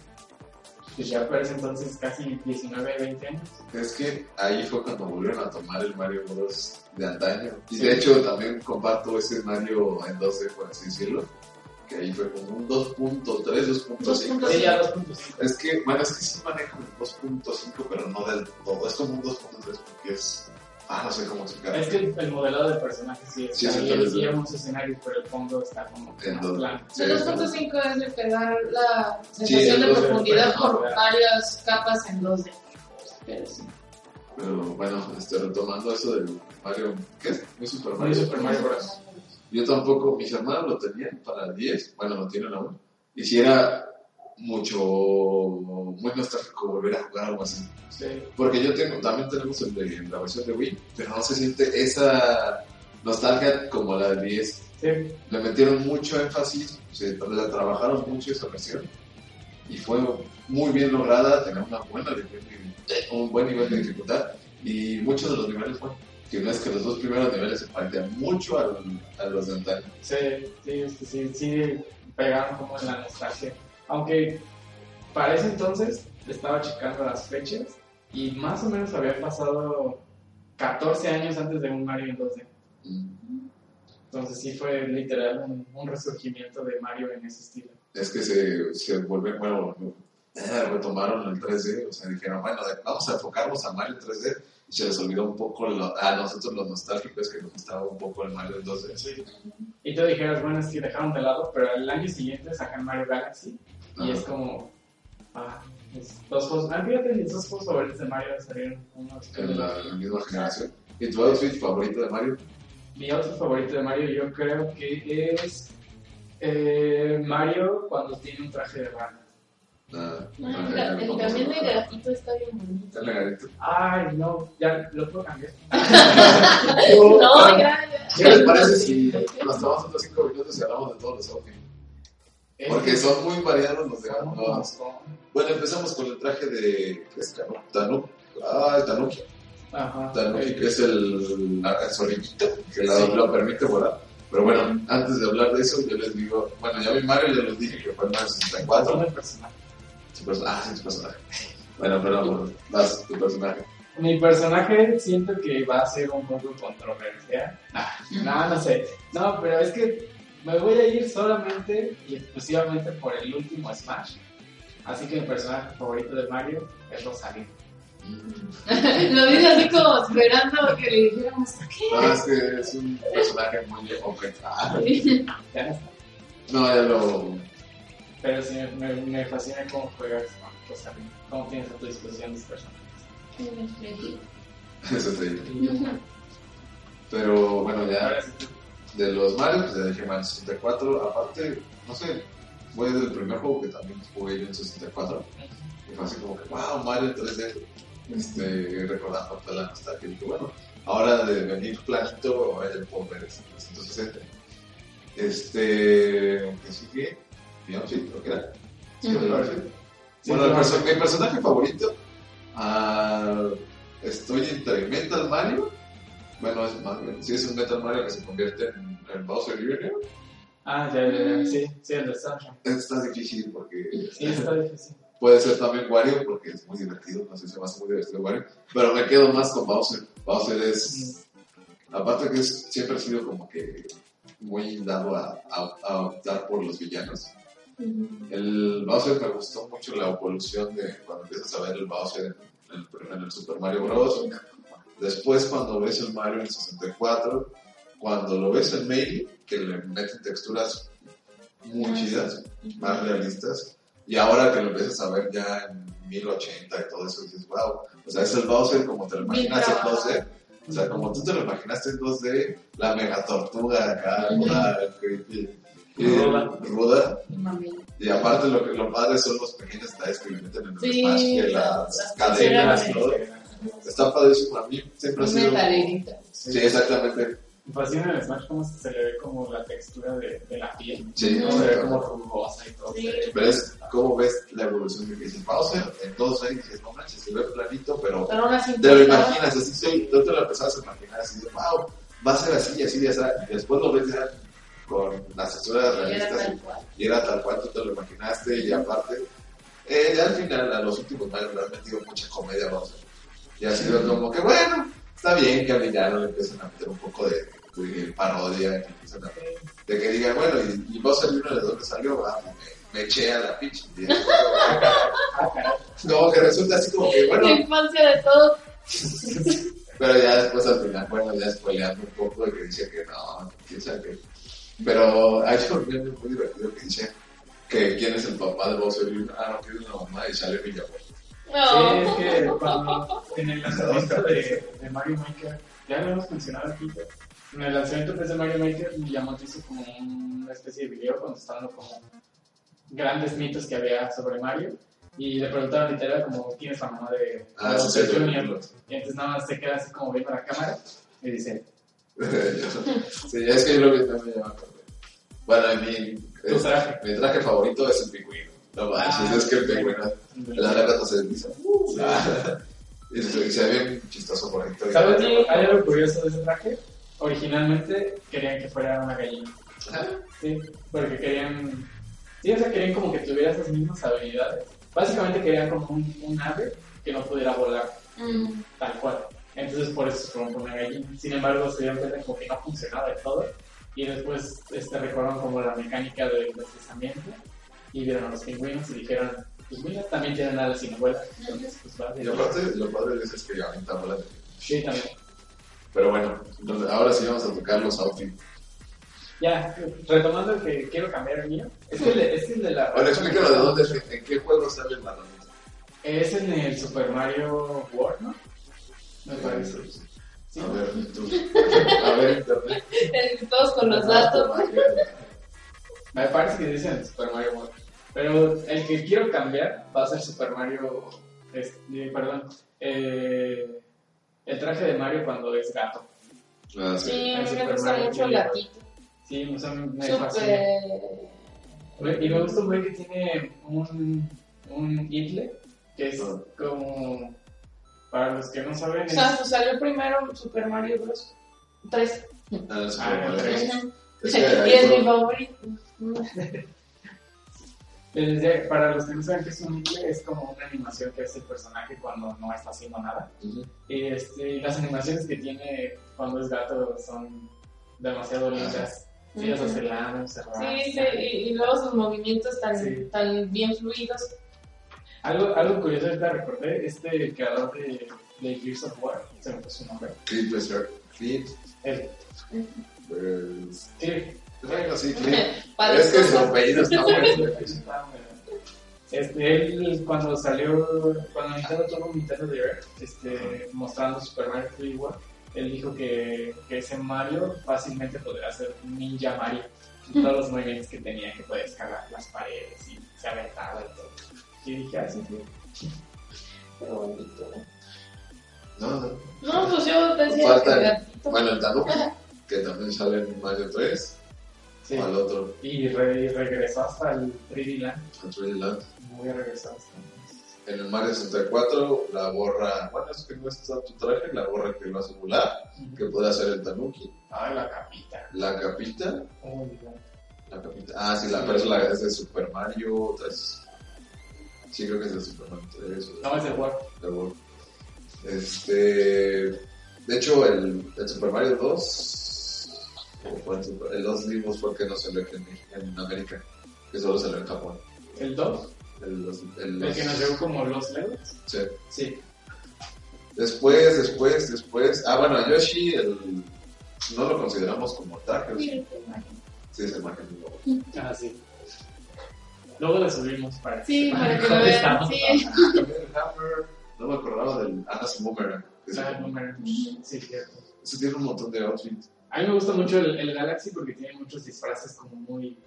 D: pues ya parece entonces casi 19, 20 años.
B: Es que ahí fue cuando volvieron a tomar el Mario Bros. de antaño. Y
D: Sí.
B: de hecho también comparto ese Mario en 2D, por así decirlo. Que ahí fue como un 2.3, 2.5.
D: Sí, ya 2.5.
B: Es que, bueno, es que sí manejo el 2.5, pero no del todo. Es como un 2.3 porque es. Ah, no sé cómo explicar.
D: Es que el modelado de personajes sí
B: Sí,
D: está
B: sí,
D: bien,
B: sí,
D: sí. vemos escenarios, pero el fondo está como
B: En
D: más
B: dos.
D: plano.
B: Sí,
C: El 2.5 es que da la sensación de
B: 2D,
C: profundidad por
D: ¿verdad?
C: varias capas en 2D. Pero sí.
B: Pero bueno, este, retomando eso del Mario. ¿Qué es? ¿No es Super Mario?
D: New Super Mario Bros.
B: Yo tampoco, mis hermanos lo tenían para el 10, bueno, lo tienen aún. Y si era mucho, muy nostálgico volver a jugar algo así.
D: Sí.
B: Porque yo tengo, también tenemos el de, la versión de Wii, pero no se siente esa nostalgia como la del 10.
D: Sí.
B: Le metieron mucho énfasis, se la trabajaron mucho esa versión. Y fue muy bien lograda, tenía una buena, un buen nivel de dificultad. Y muchos de los niveles, bueno, que no es que los dos primeros niveles se parecían mucho al- a los de antaño.
D: Sí, sí, es que sí, sí pegaron como en la nostalgia. Aunque para ese entonces estaba checando las fechas y más o menos había pasado 14 años antes de un Mario en 2D.
B: Mm.
D: Entonces sí fue literal un, un resurgimiento de Mario en ese estilo.
B: es que se, se vuelve, bueno, retomaron el 3D, o sea, dijeron, bueno, vamos a enfocarnos a Mario 3D, y se les olvidó un poco lo- a nosotros los nostálgicos que nos gustaba un poco el Mario 2D.
D: Y tú dijeras, bueno, que dejaron de lado, pero el año siguiente sacan Mario Galaxy y
B: Ajá.
D: es como... Ah, dos juegos... Ah, fíjate, mis dos juegos favoritos de Mario salieron unos...
B: En la, misma generación. ¿Y tu outfit favorito de Mario?
D: Mi outfit favorito de Mario yo creo que es eh, Mario cuando tiene un traje de rana.
C: Ah, el ga- el también de gatito está bien bonito.
D: Ay, no, ya lo puedo cambiar.
C: No, ya, ya.
B: ¿Qué les parece si nos tomamos otros 5 minutos y hablamos de todos los outfits? Porque son muy variados los de Bueno, empezamos con el traje de. ¿Qué es? Tanuki. Ah, el Tanuki.
D: Ajá.
B: Tanuki, que es el, el zorrillito que
D: Sí.
B: lo permite volar. Pero bueno, antes de hablar de eso, yo les digo, bueno, ya vi Mario, ya les dije que fue el Mario
D: Son
B: 64.
D: el personaje.
B: Su perso- ah, sí, su personaje. Bueno, pero vas, tu personaje.
D: Mi personaje siento que va a ser un poco controversial. No, no sé. No, pero es que me voy a ir solamente y exclusivamente por el último Smash. Así que mi personaje favorito de Mario es Rosalina.
C: Lo dice así como esperando que le dijéramos ¿qué?
B: No, es que es un personaje muy completo. Ah,
D: Ya no está.
B: no, ya lo.
D: Pero sí, me, me fascina cómo juegas con Rosalina. Cómo tienes a tu disposición los personajes.
B: Eso te digo.
D: Y
B: Pero bueno, ya
D: ahora sí tú.
B: De los Mario, pues ya dije Mario 64. Aparte, no sé, fue del primer juego que también jugué yo en 64. Y fue así como que, wow, Mario en 3D. Este, recordando toda la nostalgia. Y dije, bueno, ahora de venir planito, ahora ya puedo ver este 360. Este, ¿qué sigue? Outfit, creo que era. Sí, outfit.
D: Sí,
B: Bueno,
D: claro.
B: perso- mi personaje favorito, ah, estoy entre Metal Mario. Bueno, es sí es un Metal Mario que se convierte en, en Bowser Jr.
D: Ah, ya, ya, ya. Sí, sí, el de Sunshine.
B: Está difícil porque
D: Sí, está difícil.
B: Puede ser también Wario, porque es muy divertido, no sé, se me hace muy divertido Wario. Pero me quedo más con Bowser. Bowser es, aparte que es, siempre ha sido como que muy dado a, a, a optar por los villanos. El Bowser me gustó mucho la evolución de cuando empiezas a ver el Bowser en el, en el Super Mario Bros. Después cuando ves el Mario en 64, cuando lo ves en Melee, que le meten texturas muy
C: Ah,
B: chidas, más realistas, y ahora que lo empiezas a ver ya en 1080 y todo eso, dices, wow, o sea, es el Bowser como te lo imaginas en
C: trabajado.
B: 2D, o sea, como tú te lo imaginaste en 2D, la mega tortuga acá, creepy, y
D: Ruda.
B: ruda,
C: Mami.
B: y aparte lo que lo padre son los pequeños detalles que le meten en el
C: Sí,
B: Smash, que
C: las-
B: las, cadenas. ¿no? Está padrísimo a mí, siempre ha sido... Sí, exactamente.
D: Me fascina el Smash como se le ve como la textura de, de la piel.
B: Sí,
D: ¿no? Se ve como rugosa y todo.
C: Sí.
B: Pero es como ves la evolución de que dices Bowser en 2D y dices, no manches, se ve planito, pero
C: Pero aún así.
B: te lo imaginas, así soy, tú te lo empezabas a imaginar, así de, wow, va a ser así, así, y así, y después lo ves ya con las
C: era
B: realistas y era tal cual tú te lo imaginaste y aparte, eh, ya al final, a los últimos Mario le han metido mucha comedia a Bowser. Y ha sido como que, bueno, está bien que al villano le empiecen a meter un poco de, de parodia, que empiecen a, de que digan, bueno, y, y Bowser vino de dónde salió, ah, me, me eché a la pinche. Como que resulta así como que,
C: La
B: bueno,
C: infancia de todos.
B: pero ya después al final, bueno, ya spoileando un poco de que dice que no, quién sabe qué. Pero hay un meme muy divertido que dice que quién es el papá de Bowser y ah, no, que es la mamá y sale.
D: Sí,
C: No.
D: es que cuando en el lanzamiento de, de Mario Maker, ya lo hemos mencionado aquí, en el lanzamiento de Mario Maker, Miyamoto hizo como una especie de video contestando como grandes mitos que había sobre Mario y le preguntaron literal como quién es la mamá de
B: Ah, sí.
D: Y entonces nada más se queda así como viendo la cámara y dice,
B: sí, es que yo lo vi también me. Bueno, mi,
D: Tu traje.
B: mi traje favorito es el pingüino. No manches,
D: Ah,
B: es que el pingüino, la se desliza. Ah, y se, y se ve bien chistoso por ahí.
D: ¿Sabes? Hay algo curioso de ese traje. Originalmente querían que fuera una gallina.
B: Ah,
D: Sí, porque querían. Sí, o sea, querían como que tuviera esas mismas habilidades. Básicamente querían como un, un ave que no pudiera volar
C: Mm.
D: tal cual. Entonces por eso se fueron con una gallina. Sin embargo, se dieron cuenta como que no funcionaba de todo. Y después este, recordaron como la mecánica del deslizamiento. Y vieron a los pingüinos y dijeron, pues mira, también tienen alas sin vuela. Entonces, pues va.
B: Y aparte, lo padre de eso es que avienta bolas de
D: Sí, también.
B: Pero bueno, entonces, ahora sí vamos a tocar los outfits.
D: Ya, retomando el que quiero cambiar el mío. Es que el de, es el de la.
B: Ahora explícalo de dónde, es, en qué juego sale la ranita.
D: Es en el Super Mario World, ¿no? Me parece. Sí.
B: A ver, tú. A ver, internet.
C: Todos con los datos.
D: Me parece que dice en el Super Mario World. Pero el que quiero cambiar va a ser Super Mario. este, perdón. eh, el traje de Mario cuando es gato.
B: Ah, sí.
C: Sí, a mí me
D: Super
C: gusta mucho el gatito.
D: Sí, o sea, me fascina.
C: Súper.
D: Y me gusta un güey que tiene un, un itle, que es
B: Ah.
D: como. Para los que no saben,
C: O
D: es.
C: sea, pues salió primero Super Mario Bros. 3.
B: Ah, el Super
D: Ah,
B: Mario.
D: ok.
B: Es que
C: Y
B: ahí
C: es mi favorito.
D: Les decía, para los que no saben qué es un itle, es como una animación que hace el personaje cuando no está haciendo nada.
B: Ujú.
D: Y este, las animaciones que tiene cuando es gato son demasiado lindas. Sí, las hace lano, se
C: Sí, sí, y, y luego sus movimientos tan,
D: Sí.
C: tan bien fluidos.
D: Algo, algo curioso ahorita recordé, este creador de, de Gears of War, se me puso su nombre.
B: Western. Clint.
D: El,
B: Es que su apellido está bueno.
D: Este, él cuando salió, cuando Nintendo tuvo Nintendo Direct, este, mostrando Super Mario 3D World, él dijo que, que ese Mario fácilmente podría ser un Ninja Mario. Todos los movimientos que tenía, que podía escalar las paredes y se aventaba y todo. Y dije, ah, sí, sí.
C: Qué bonito.
B: No, no.
C: No, pues yo decía
B: Falta
C: que.
B: Bueno, el Tanuki, que también sale en Mario 3.
D: Sí.
B: O al otro,
D: Y, re- y hasta el 3D Land.
B: al 3D Land.
D: Muy regresado hasta
B: En el Mario 64, la gorra, bueno, es que no está tu traje, la gorra que lo hace volar, que puede hacer el Tanuki.
D: Ah, la capita.
B: La capita,
D: Oh,
B: la capita, ah, sí, la, es, la, es de Super Mario 3. Sí, creo que es de Superman 3 o
D: No, es de War.
B: de World. Este. De hecho, el, el Super Mario 2. O fue el, Super- el 2 Limos fue el que no salió aquí en, en América, que solo salió en Japón.
D: El 2,
B: El, los- el,
D: el que
B: los-
D: nos llegó como los levels.
B: sí.
D: Sí.
B: Después, después, después. Ah, bueno, a Yoshi, el, no lo consideramos como traje. ¿o sí? Es imagen de nuevo.
D: Ah, sí. Luego la subimos para
C: Sí, para que lo
D: ¿Dónde
C: vean. Sí.
B: También el Hammer. No me acordaba del Anna's Boomerang.
D: Ah,
B: como-
D: número. Sí, cierto.
B: Ese tiene un montón de outfits.
D: A mí me gusta mucho el, el Galaxy porque tiene muchos disfraces como muy,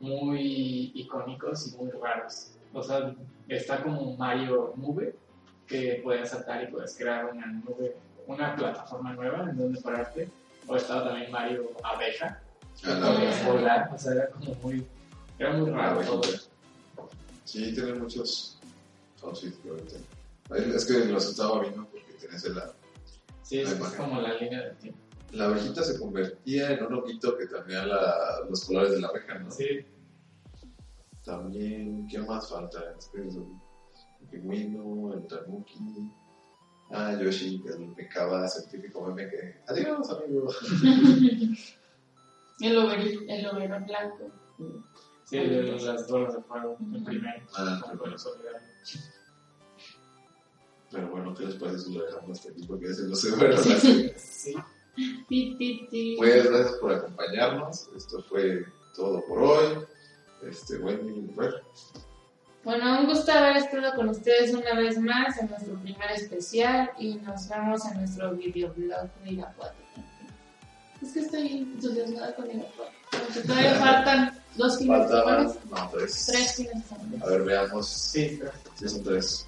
D: muy icónicos y muy raros. O sea, está como Mario Nube, que puedes saltar y puedes crear una nube, una plataforma nueva en donde pararte. O estaba también Mario Abeja, que
B: Ah,
D: podías volar. O sea, era como muy, era muy raro todo.
B: Sí, tiene muchos ahorita- Ahí Es que los estaba viendo porque tenés la,
D: Sí,
B: La
D: es
B: imagen.
D: como la línea del tiempo.
B: La abejita se convertía en un ojito que tenía la- los colores de la abeja, ¿no?
D: Sí,
B: También, ¿qué más falta? Es que es el pingüino, el tanuki. Ah, Yoshi, que es el el típico meme que. Adiós, amigo.
C: El over- el blanco.
D: sí, el de las bolas de fuego, el primero.
B: Ah,
D: como
B: primero. Pero bueno, ¿qué les parece si lo dejamos hasta aquí? Porque ese no se la serie.
D: Sí,
C: Ti.
B: Pues gracias por acompañarnos. Esto fue todo por hoy. Este, Wendy, Fer.
C: Bueno, un gusto haber estado con ustedes una vez más en nuestro primer especial y nos vemos en nuestro videoblog de Irapuato. Es que estoy entusiasmada con Irapuato. Porque todavía faltan dos fines de
B: Faltaban,
C: semana.
B: no, tres.
C: Tres fines de semana.
B: A ver, veamos
D: sí,
B: si son tres.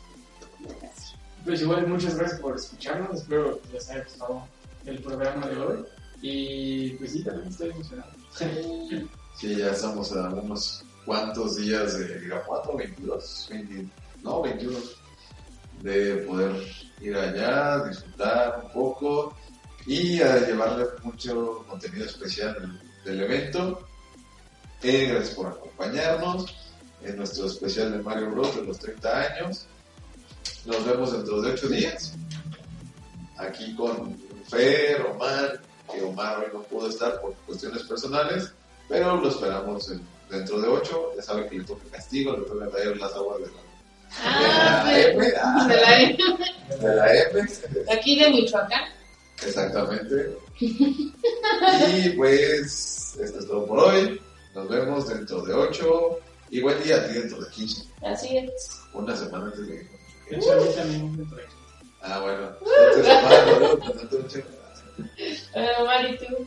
D: Pues igual, muchas gracias por escucharnos. Espero que les haya gustado el programa de hoy. Y pues sí, también estoy emocionado.
B: Sí, ya estamos a unos cuantos días de Irapuato, 22, 20, no, 21, de poder ir allá, disfrutar un poco y llevarle mucho contenido especial del, del evento. Eh, gracias por acompañarnos en nuestro especial de Mario Bros. de los 30 años. Nos vemos dentro de 8 días. Aquí con Fer, Omar, que Omar hoy no pudo estar por cuestiones personales, pero lo esperamos en- dentro de 8. Ya saben que le toca castigo, le toca traer las aguas de la,
C: Ah,
B: de la M. ah,
C: de la E.
B: de la M.
C: aquí de Michoacán.
B: Exactamente. Y pues, esto es todo por hoy. Nos vemos dentro de 8. Y buen día a ti dentro de 15.
C: Así es.
B: Una semana antes de.
D: De hecho, a mí también me trae.
B: Ah, bueno.
C: Mari, tú.